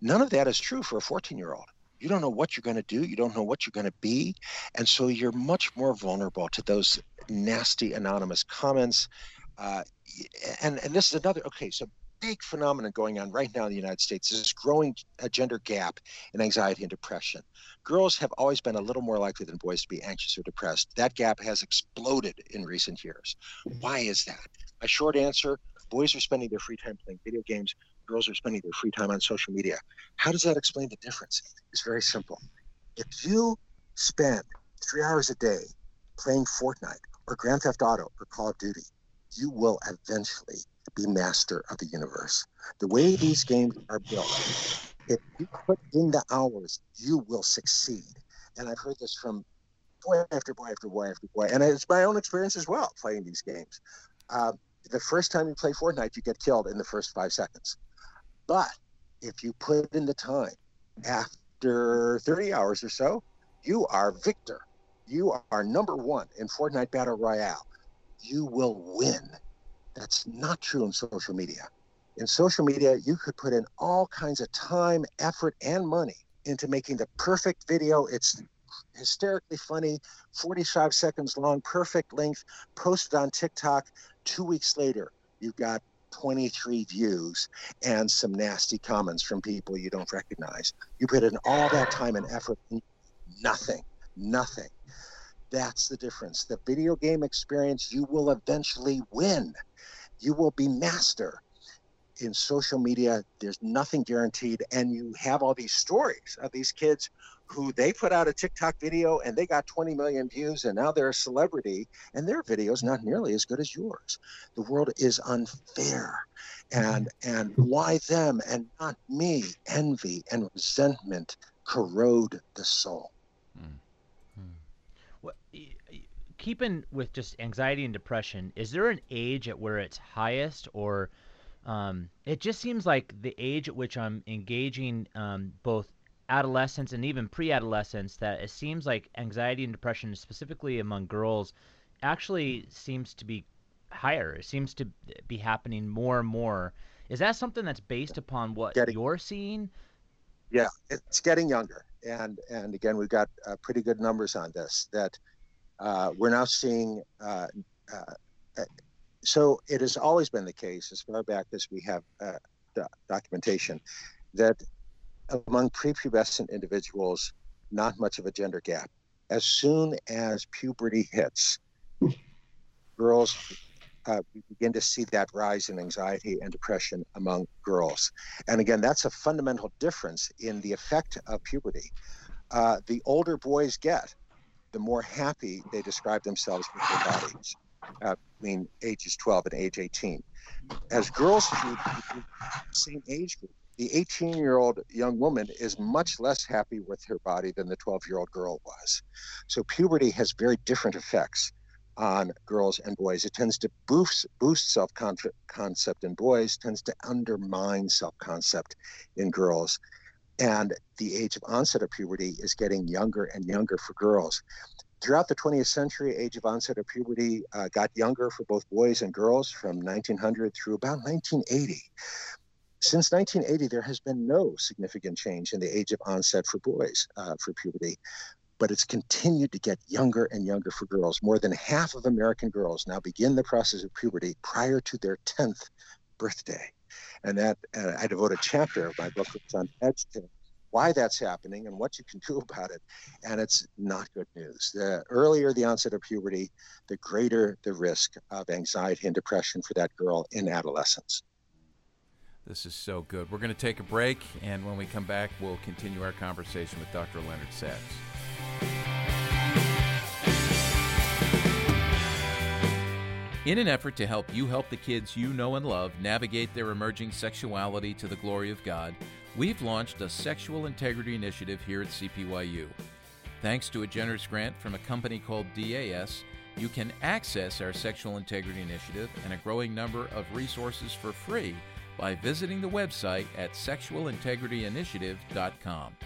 Speaker 7: None of that is true for a 14 year old. You don't know what you're going to do. You don't know what you're going to be. And so you're much more vulnerable to those nasty anonymous comments. Uh, and, and this is another, okay, so big phenomenon going on right now in the United States is this growing gender gap in anxiety and depression. Girls have always been a little more likely than boys to be anxious or depressed. That gap has exploded in recent years. Why is that? A short answer boys are spending their free time playing video games, girls are spending their free time on social media. How does that explain the difference? It's very simple. If you spend three hours a day playing Fortnite or Grand Theft Auto or Call of Duty, you will eventually be master of the universe. The way these games are built, if you put in the hours, you will succeed. And I've heard this from boy after boy after boy after boy. And it's my own experience as well playing these games. Uh, the first time you play Fortnite, you get killed in the first five seconds. But if you put in the time after 30 hours or so, you are victor. You are number one in Fortnite Battle Royale. You will win that's not true in social media. In social media, you could put in all kinds of time, effort, and money into making the perfect video. It's hysterically funny, 45 seconds long, perfect length, posted on TikTok. Two weeks later, you've got 23 views and some nasty comments from people you don't recognize. You put in all that time and effort, nothing, nothing. That's the difference. The video game experience, you will eventually win you will be master in social media there's nothing guaranteed and you have all these stories of these kids who they put out a tiktok video and they got 20 million views and now they're a celebrity and their video is not nearly as good as yours. The world is unfair. And and why them and not me? Envy and resentment corrode the soul.
Speaker 6: Keeping with just anxiety and depression, is there an age at where it's highest, or um, it just seems like the age at which I'm engaging um, both adolescents and even pre-adolescents that it seems like anxiety and depression, specifically among girls, actually seems to be higher. It seems to be happening more and more. Is that something that's based upon what getting, you're seeing?
Speaker 7: Yeah, it's getting younger, and and again, we've got uh, pretty good numbers on this. That uh, we're now seeing, uh, uh, so it has always been the case, as far back as we have uh, documentation, that among prepubescent individuals, not much of a gender gap. As soon as puberty hits, girls uh, begin to see that rise in anxiety and depression among girls. And again, that's a fundamental difference in the effect of puberty. Uh, the older boys get, the more happy they describe themselves with their bodies. Uh, between ages 12 and age 18. As girls same age group, the 18 year old young woman is much less happy with her body than the 12 year old girl was. So puberty has very different effects on girls and boys. It tends to boost boost self concept in boys, tends to undermine self concept in girls. And the age of onset of puberty is getting younger and younger for girls. Throughout the 20th century, age of onset of puberty uh, got younger for both boys and girls from 1900 through about 1980. Since 1980, there has been no significant change in the age of onset for boys uh, for puberty but it's continued to get younger and younger for girls. More than half of American girls now begin the process of puberty prior to their 10th birthday. And that uh, I devote a chapter of my book on edge to why that's happening and what you can do about it. And it's not good news. The earlier the onset of puberty, the greater the risk of anxiety and depression for that girl in adolescence.
Speaker 1: This is so good. We're going to take a break, and when we come back, we'll continue our conversation with Dr. Leonard Sax. In an effort to help you help the kids you know and love navigate their emerging sexuality to the glory of God, we've launched a sexual integrity initiative here at CPYU. Thanks to a generous grant from a company called DAS, you can access our sexual integrity initiative and a growing number of resources for free by visiting the website at sexualintegrityinitiative.com.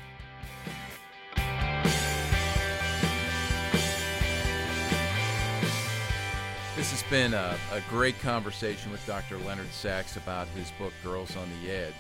Speaker 1: This has been a, a, great conversation with Dr. Leonard Sax about his book, Girls on the Edge.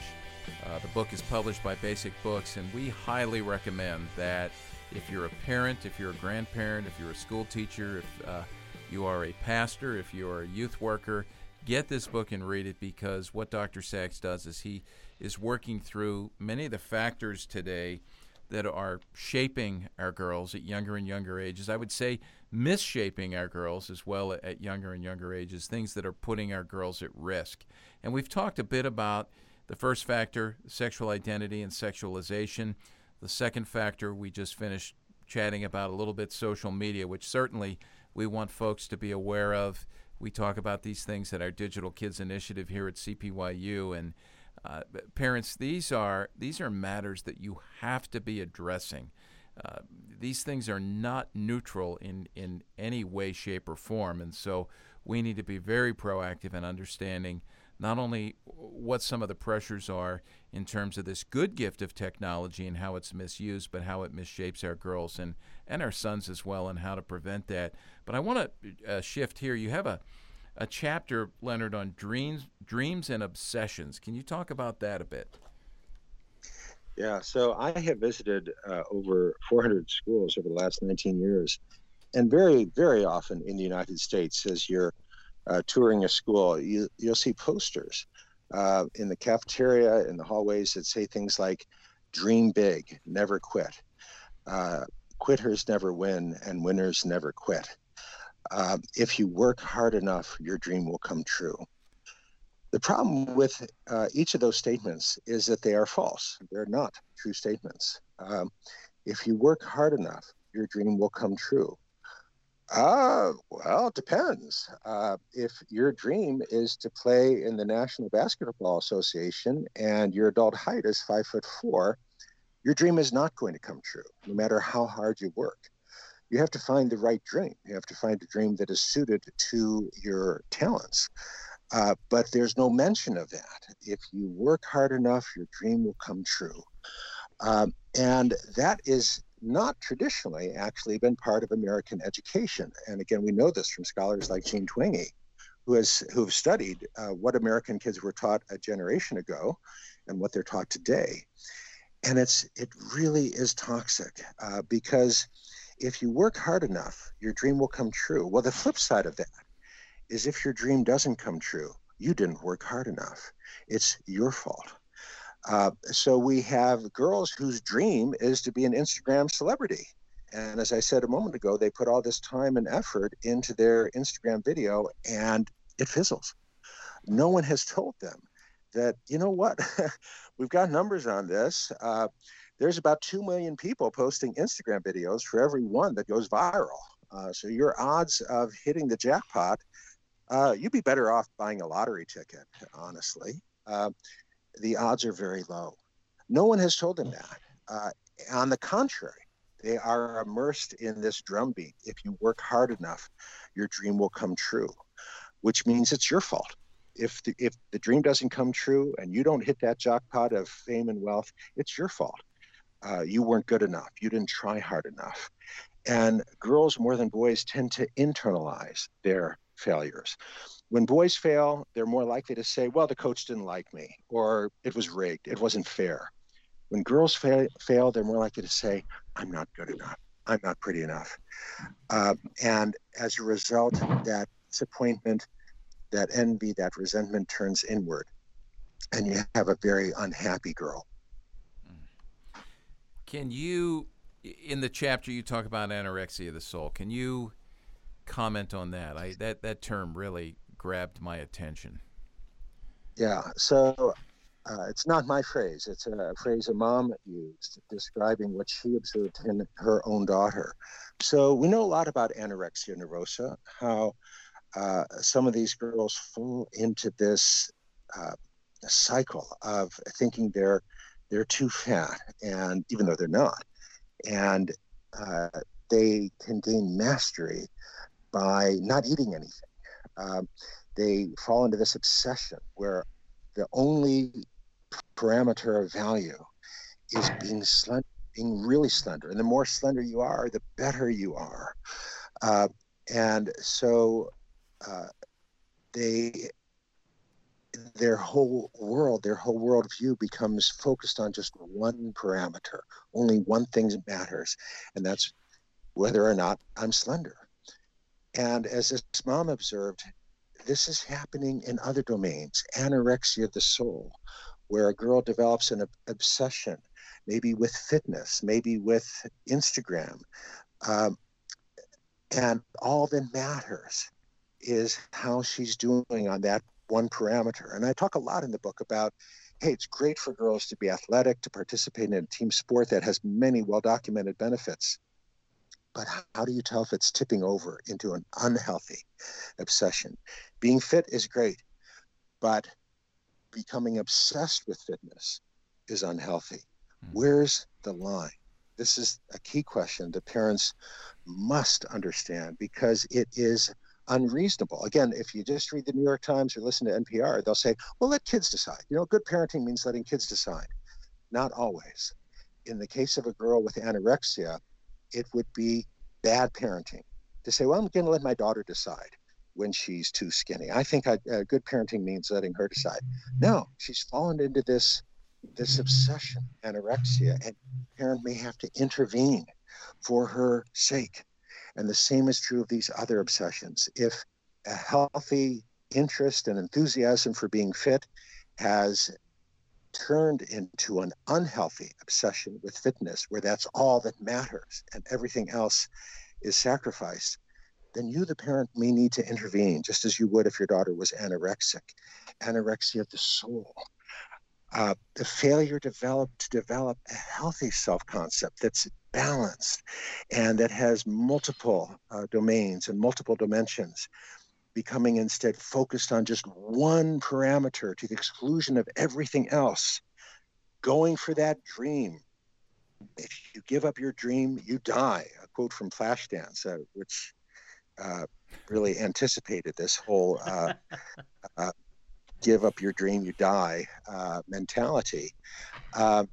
Speaker 1: Uh, the book is published by Basic Books, and we highly recommend that if you're a parent, if you're a grandparent, if you're a school teacher, if uh, you are a pastor, if you are a youth worker, get this book and read it because what Dr. Sax does is he is working through many of the factors today that are shaping our girls at younger and younger ages. I would say misshaping our girls as well at younger and younger ages, things that are putting our girls at risk. And we've talked a bit about the first factor, sexual identity and sexualization. The second factor, we just finished chatting about a little bit social media, which certainly we want folks to be aware of. We talk about these things at our Digital Kids Initiative here at CPYU, and uh, parents, these are these are matters that you have to be addressing. Uh, these things are not neutral in in any way, shape, or form, and so we need to be very proactive in understanding not only what some of the pressures are in terms of this good gift of technology and how it's misused, but how it misshapes our girls and, and our sons as well, and how to prevent that. But I want to uh, shift here. You have a a chapter, Leonard, on dreams, dreams and obsessions. Can you talk about that a bit?
Speaker 7: Yeah, so I have visited uh, over 400 schools over the last 19 years, and very, very often in the United States, as you're uh, touring a school, you, you'll see posters uh, in the cafeteria, in the hallways that say things like "Dream big, never quit," uh, "Quitters never win," and "Winners never quit." uh, if you work hard enough, your dream will come true. The problem with uh, each of those statements is that they are false. They're not true statements. Um, if you work hard enough, your dream will come true. Uh, well, it depends. Uh, if your dream is to play in the National Basketball Association and your adult height is five foot four, your dream is not going to come true, no matter how hard you work you have to find the right dream. You have to find a dream that is suited to your talents. Uh, but there's no mention of that. If you work hard enough, your dream will come true. Um, and that is not traditionally actually been part of American education. And again, we know this from scholars like Jean Twenge, who has who have studied uh, what American kids were taught a generation ago and what they're taught today. And it's it really is toxic uh, because if you work hard enough, your dream will come true. Well, the flip side of that is if your dream doesn't come true, you didn't work hard enough. It's your fault. Uh, so we have girls whose dream is to be an Instagram celebrity. And as I said a moment ago, they put all this time and effort into their Instagram video and it fizzles. No one has told them that, you know what, we've got numbers on this. Uh, there's about 2 million people posting Instagram videos for every one that goes viral. Uh, so your odds of hitting the jackpot uh, you'd be better off buying a lottery ticket, honestly. Uh, the odds are very low. No one has told them that. Uh, on the contrary, they are immersed in this drumbeat. If you work hard enough, your dream will come true, which means it's your fault. If the, if the dream doesn't come true and you don't hit that jackpot of fame and wealth, it's your fault. Uh, you weren't good enough. You didn't try hard enough. And girls more than boys tend to internalize their failures. When boys fail, they're more likely to say, well, the coach didn't like me, or it was rigged, it wasn't fair. When girls fail, fail they're more likely to say, I'm not good enough, I'm not pretty enough. Uh, and as a result, that disappointment, that envy, that resentment turns inward, and you have a very unhappy girl.
Speaker 1: Can you, in the chapter you talk about anorexia of the soul, can you comment on that? I that that term really grabbed my attention.
Speaker 7: Yeah. So uh, it's not my phrase. It's a phrase a mom used describing what she observed in her own daughter. So we know a lot about anorexia nervosa, how uh, some of these girls fall into this uh, cycle of thinking they're they're too fat, and even though they're not, and uh, they can gain mastery by not eating anything. Um, they fall into this obsession where the only parameter of value is being slender, being really slender. And the more slender you are, the better you are. Uh, and so uh, they their whole world, their whole worldview becomes focused on just one parameter. Only one thing matters, and that's whether or not I'm slender. And as this mom observed, this is happening in other domains, anorexia of the soul, where a girl develops an obsession, maybe with fitness, maybe with Instagram. Um, and all that matters is how she's doing on that one parameter. And I talk a lot in the book about hey, it's great for girls to be athletic, to participate in a team sport that has many well documented benefits. But how do you tell if it's tipping over into an unhealthy obsession? Being fit is great, but becoming obsessed with fitness is unhealthy. Mm. Where's the line? This is a key question that parents must understand because it is unreasonable. Again, if you just read the New York Times or listen to NPR, they'll say, well, let kids decide. You know, good parenting means letting kids decide. Not always. In the case of a girl with anorexia, it would be bad parenting to say, well, I'm going to let my daughter decide when she's too skinny. I think I, uh, good parenting means letting her decide. No, she's fallen into this this obsession, anorexia, and parent may have to intervene for her sake. And the same is true of these other obsessions. If a healthy interest and enthusiasm for being fit has turned into an unhealthy obsession with fitness, where that's all that matters and everything else is sacrificed, then you, the parent, may need to intervene, just as you would if your daughter was anorexic. Anorexia of the soul. Uh, the failure develop, to develop a healthy self concept that's balanced and that has multiple uh, domains and multiple dimensions becoming instead focused on just one parameter to the exclusion of everything else, going for that dream. If you give up your dream, you die. A quote from Flashdance, uh, which uh, really anticipated this whole uh, uh give up your dream, you die uh, mentality. Uh,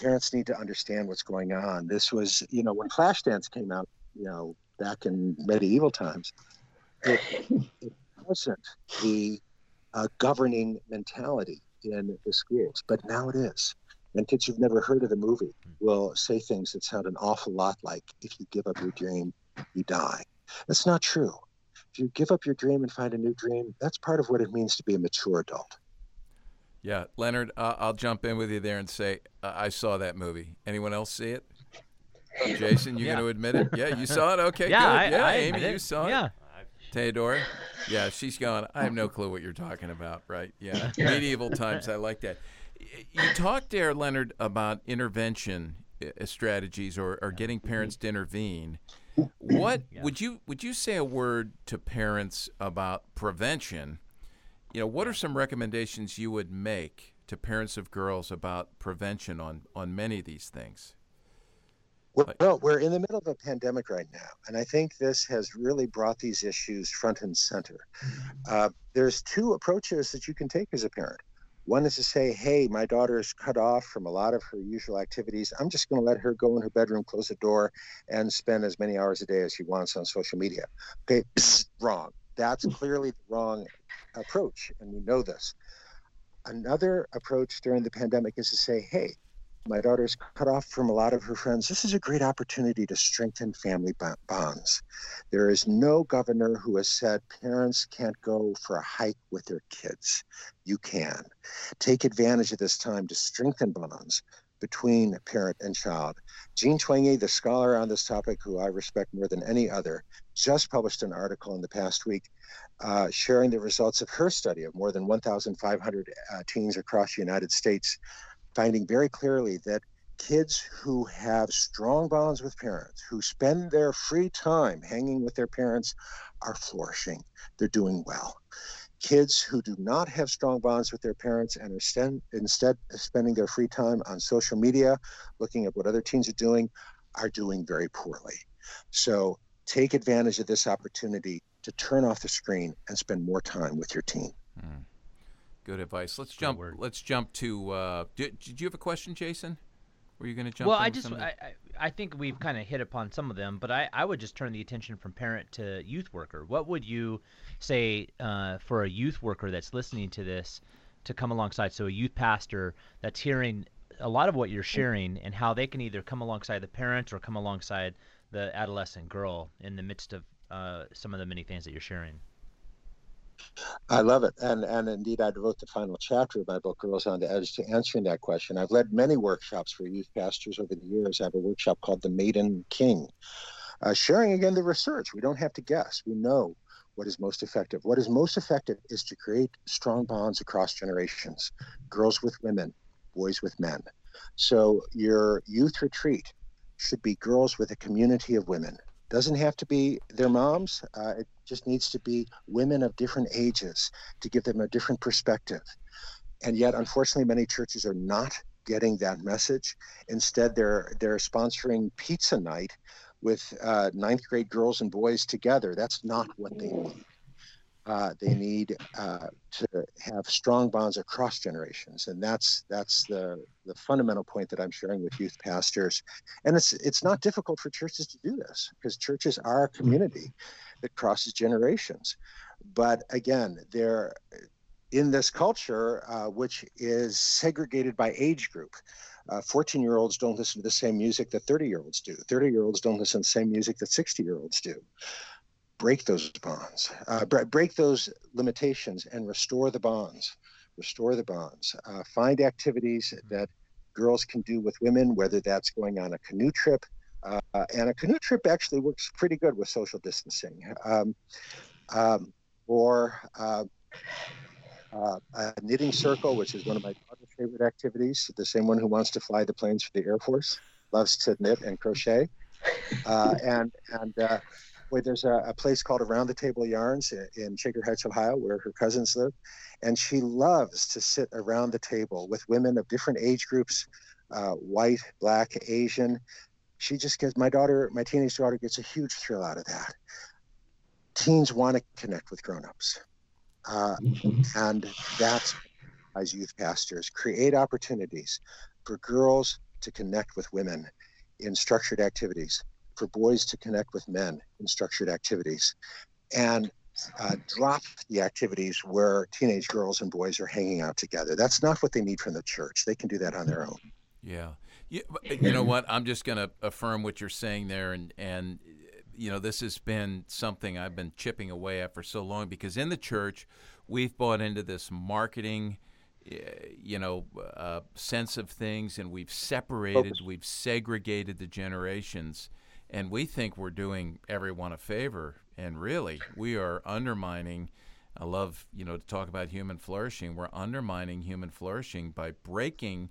Speaker 7: parents need to understand what's going on. This was, you know, when Flashdance came out, you know, back in medieval times, it, it wasn't the uh, governing mentality in the schools, but now it is. And kids who've never heard of the movie will say things that sound an awful lot like, if you give up your dream, you die. That's not true. If you give up your dream and find a new dream, that's part of what it means to be a mature adult.
Speaker 1: Yeah, Leonard, uh, I'll jump in with you there and say uh, I saw that movie. Anyone else see it? Jason, you yeah. going to admit it? Yeah, you saw it. Okay,
Speaker 6: yeah,
Speaker 1: good.
Speaker 6: I,
Speaker 1: yeah,
Speaker 6: I
Speaker 1: Amy, you saw it.
Speaker 6: Yeah.
Speaker 1: Theodora? Yeah, she's going, I have no clue what you're talking about, right? Yeah. Medieval times, I like that. You talked there, Leonard, about intervention uh, strategies or, or getting parents to intervene. What yeah. would you would you say a word to parents about prevention? You know, what are some recommendations you would make to parents of girls about prevention on on many of these things?
Speaker 7: Well, we're in the middle of a pandemic right now, and I think this has really brought these issues front and center. Uh, there's two approaches that you can take as a parent. One is to say, hey, my daughter is cut off from a lot of her usual activities. I'm just going to let her go in her bedroom, close the door, and spend as many hours a day as she wants on social media. Okay, wrong. That's clearly the wrong approach, and we know this. Another approach during the pandemic is to say, hey, my daughter's cut off from a lot of her friends. This is a great opportunity to strengthen family bonds. There is no governor who has said parents can't go for a hike with their kids. You can. Take advantage of this time to strengthen bonds between parent and child. Jean Twenge, the scholar on this topic, who I respect more than any other, just published an article in the past week uh, sharing the results of her study of more than 1,500 uh, teens across the United States finding very clearly that kids who have strong bonds with parents, who spend their free time hanging with their parents, are flourishing. They're doing well. Kids who do not have strong bonds with their parents and are instead spending their free time on social media, looking at what other teens are doing, are doing very poorly. So take advantage of this opportunity to turn off the screen and spend more time with your teen. Mm.
Speaker 1: Good advice. Let's jump. Word. Let's jump to. Uh, did, did you have a question, Jason? Were you going to jump?
Speaker 6: Well, I just I, I think we've kind of hit upon some of them, but I, I would just turn the attention from parent to youth worker. What would you say uh, for a youth worker that's listening to this to come alongside? So a youth pastor that's hearing a lot of what you're sharing and how they can either come alongside the parents or come alongside the adolescent girl in the midst of uh, some of the many things that you're sharing.
Speaker 7: I love it. And and indeed, I devote the final chapter of my book, Girls on the Edge, to answering that question. I've led many workshops for youth pastors over the years. I have a workshop called The Maiden King, uh, sharing again the research. We don't have to guess, we know what is most effective. What is most effective is to create strong bonds across generations girls with women, boys with men. So your youth retreat should be girls with a community of women doesn't have to be their moms. Uh, it just needs to be women of different ages to give them a different perspective. And yet, unfortunately, many churches are not getting that message. Instead, they're they're sponsoring pizza night with uh, ninth grade girls and boys together. That's not what they need. Uh, they need uh, to have strong bonds across generations, and that's that's the the fundamental point that I'm sharing with youth pastors. And it's it's not difficult for churches to do this because churches are a community that crosses generations. But again, they're in this culture uh, which is segregated by age group. 14 uh, year olds don't listen to the same music that 30 year olds do. 30 year olds don't listen to the same music that 60 year olds do break those bonds, uh, break those limitations, and restore the bonds. Restore the bonds. Uh, find activities that girls can do with women, whether that's going on a canoe trip. Uh, and a canoe trip actually works pretty good with social distancing. Um, um, or uh, uh, a knitting circle, which is one of my daughter's favorite activities, the same one who wants to fly the planes for the Air Force, loves to knit and crochet. Uh, and and where there's a, a, place called Around the Table Yarns in Shaker Heights, Ohio, where her cousins live. And she loves to sit around the table with women of different age groups uh, white, black, Asian. She just gets, my daughter, my teenage daughter gets a huge thrill out of that. Teens want to connect with grown-ups. Uh, and that's as youth pastors create opportunities for girls to connect with women in structured activities for boys to connect with men in structured activities and uh, drop the activities where teenage girls and boys are hanging out together. That's not what they need from the church. They can do that on their own.
Speaker 1: Yeah. You, you know what? I'm just going to affirm what you're saying there. And, and, you know, this has been something I've been chipping away at for so long because in the church, we've bought into this marketing eh, you know, uh, sense of things, and we've separated, we've segregated the generations and we think we're doing everyone a favor and really we are undermining i love you know to talk about human flourishing we're undermining human flourishing by breaking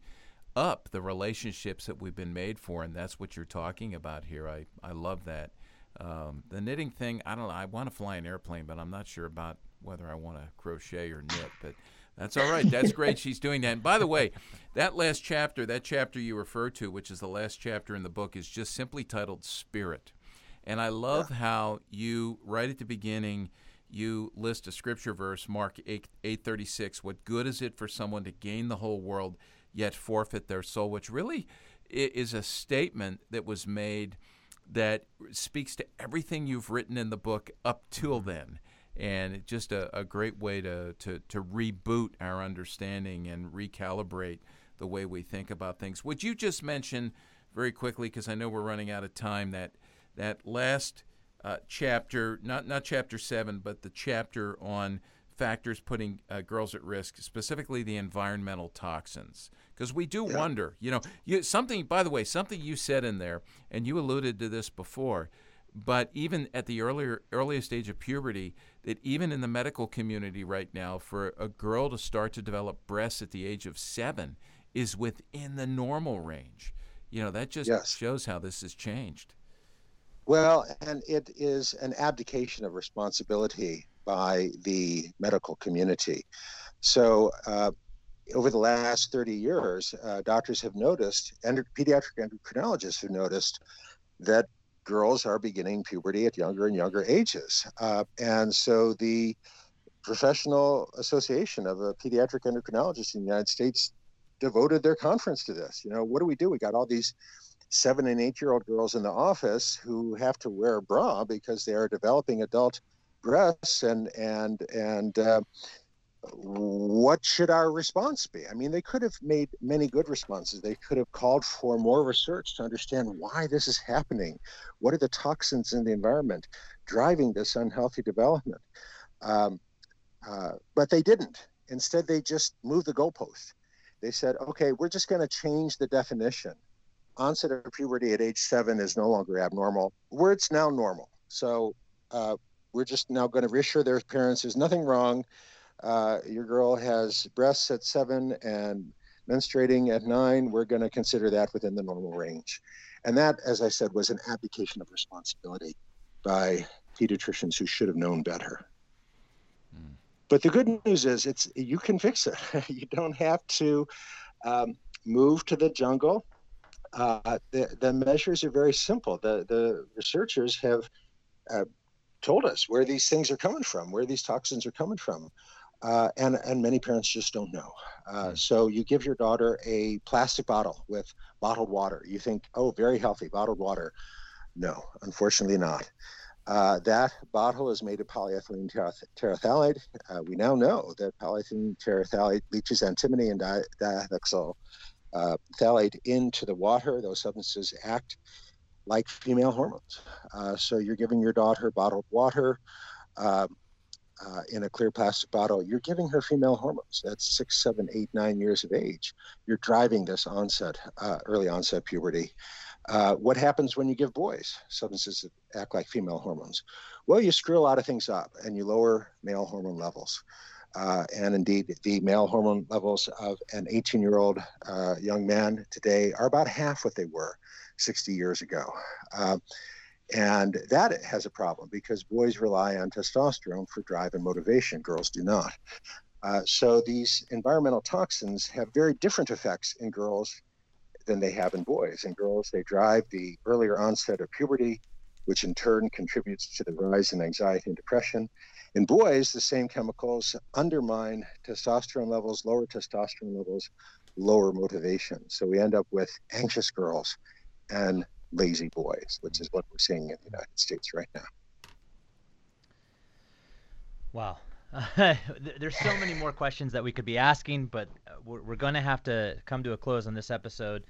Speaker 1: up the relationships that we've been made for and that's what you're talking about here i, I love that Um, the knitting thing, I don't know. I want to fly an airplane, but I'm not sure about whether I want to crochet or knit. But that's all right. That's great. She's doing that. And by the way, that last chapter, that chapter you refer to, which is the last chapter in the book, is just simply titled Spirit. And I love how you, right at the beginning, you list a scripture verse, Mark 8, 836, what good is it for someone to gain the whole world yet forfeit their soul, which really is a statement that was made that speaks to everything you've written in the book up till mm-hmm. then and just a, a great way to, to, to reboot our understanding and recalibrate the way we think about things. Would you just mention very quickly, because I know we're running out of time, that that last uh, chapter, not not chapter seven, but the chapter on factors putting uh, girls at risk, specifically the environmental toxins. Because we do yeah. wonder, you know, you, something. By the way, something you said in there, and you alluded to this before, but even at the earlier earliest stage of puberty, that even in the medical community right now, for a girl to start to develop breasts at the age of seven is within the normal range. You know, that just yes. shows how this has changed.
Speaker 7: Well, and it is an abdication of responsibility by the medical community. So, uh, over the last 30 years, uh, doctors have noticed, and pediatric endocrinologists have noticed that girls are beginning puberty at younger and younger ages. Uh, and so the Professional Association of Pediatric Endocrinologists in the United States devoted their conference to this. You know, what do we do? We got all these seven and eight year old girls in the office who have to wear a bra because they are developing adult breasts and and and uh, what should our response be? I mean, they could have made many good responses. They could have called for more research to understand why this is happening. What are the toxins in the environment driving this unhealthy development? Um, uh, but they didn't. Instead, they just moved the goalpost. They said, okay, we're just going to change the definition. Onset of puberty at age seven is no longer abnormal. Where it's now normal. So uh, we're just now going to reassure their parents there's nothing wrong uh, your girl has breasts at seven and menstruating at nine, we're going to consider that within the normal range. And that, as I said, was an abdication of responsibility by pediatricians who should have known better. But the good news is, it's you can fix it. you don't have to um, move to the jungle. Uh, the, the measures are very simple. The the researchers have uh, told us where these things are coming from, where these toxins are coming from. Uh, and and many parents just don't know. Uh, hmm. so you give your daughter a plastic bottle with bottled water. You think, oh, very healthy bottled water. No, unfortunately not. Uh, that bottle is made of polyethylene terephthalate. Uh, we now know that polyethylene terephthalate leaches antimony and di- uh, phthalate into the water. Those substances act like female hormones. Uh, so you're giving your daughter bottled water. Um, uh, in a clear plastic bottle, you're giving her female hormones. That's six, seven, eight, nine years of age. You're driving this onset, uh, early onset puberty. Uh, what happens when you give boys substances that act like female hormones? Well, you screw a lot of things up and you lower male hormone levels. Uh, and indeed, the male hormone levels of an 18 year old uh, young man today are about half what they were 60 years ago. And that has a problem because boys rely on testosterone for drive and motivation, girls do not. Uh, so these environmental toxins have very different effects in girls than they have in boys. In girls, they drive the earlier onset of puberty, which in turn contributes to the rise in anxiety and depression. In boys, the same chemicals undermine testosterone levels, lower testosterone levels, lower motivation. So we end up with anxious girls and lazy boys, which is what we're seeing in the United States right now.
Speaker 6: Wow. There's so many more questions that we could be asking, but uh, we're, we're going to have to come to a close on this episode.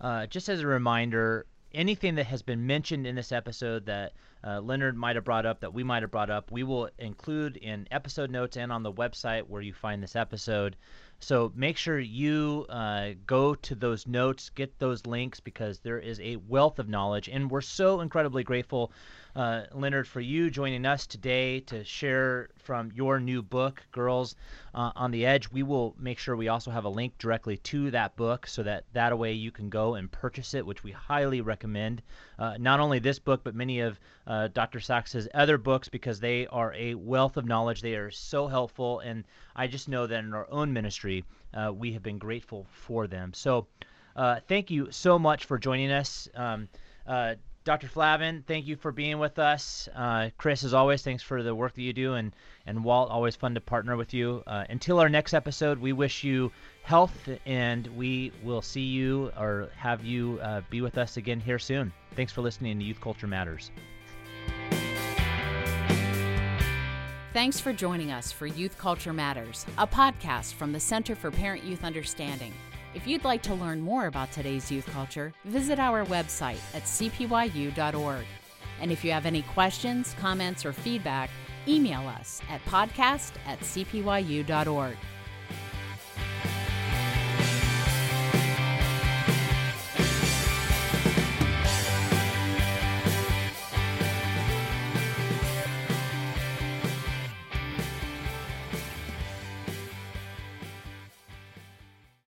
Speaker 6: Uh, just as a reminder, anything that has been mentioned in this episode that uh, Leonard might have brought up, that we might have brought up, we will include in episode notes and on the website where you find this episode. So make sure you uh, go to those notes, get those links because there is a wealth of knowledge. And we're so incredibly grateful, uh, Leonard, for you joining us today to share from your new book, Girls uh, on the Edge. We will make sure we also have a link directly to that book so that that way you can go and purchase it, which we highly recommend. Uh, not only this book, but many of uh, Dr. Sax's other books because they are a wealth of knowledge. They are so helpful, and I just know that in our own ministry, uh, we have been grateful for them. So, uh, thank you so much for joining us. Um, uh, Dr. Flavin, thank you for being with us. Uh, Chris, as always, thanks for the work that you do. And, and Walt, always fun to partner with you. Uh, until our next episode, we wish you health and we will see you or have you uh, be with us again here soon. Thanks for listening to Youth Culture Matters.
Speaker 2: Thanks for joining us for Youth Culture Matters, a podcast from the Center for Parent Youth Understanding. If you'd like to learn more about today's youth culture, visit our website at cpyu.org. And if you have any questions, comments, or feedback, email us at podcast at cpyu.org.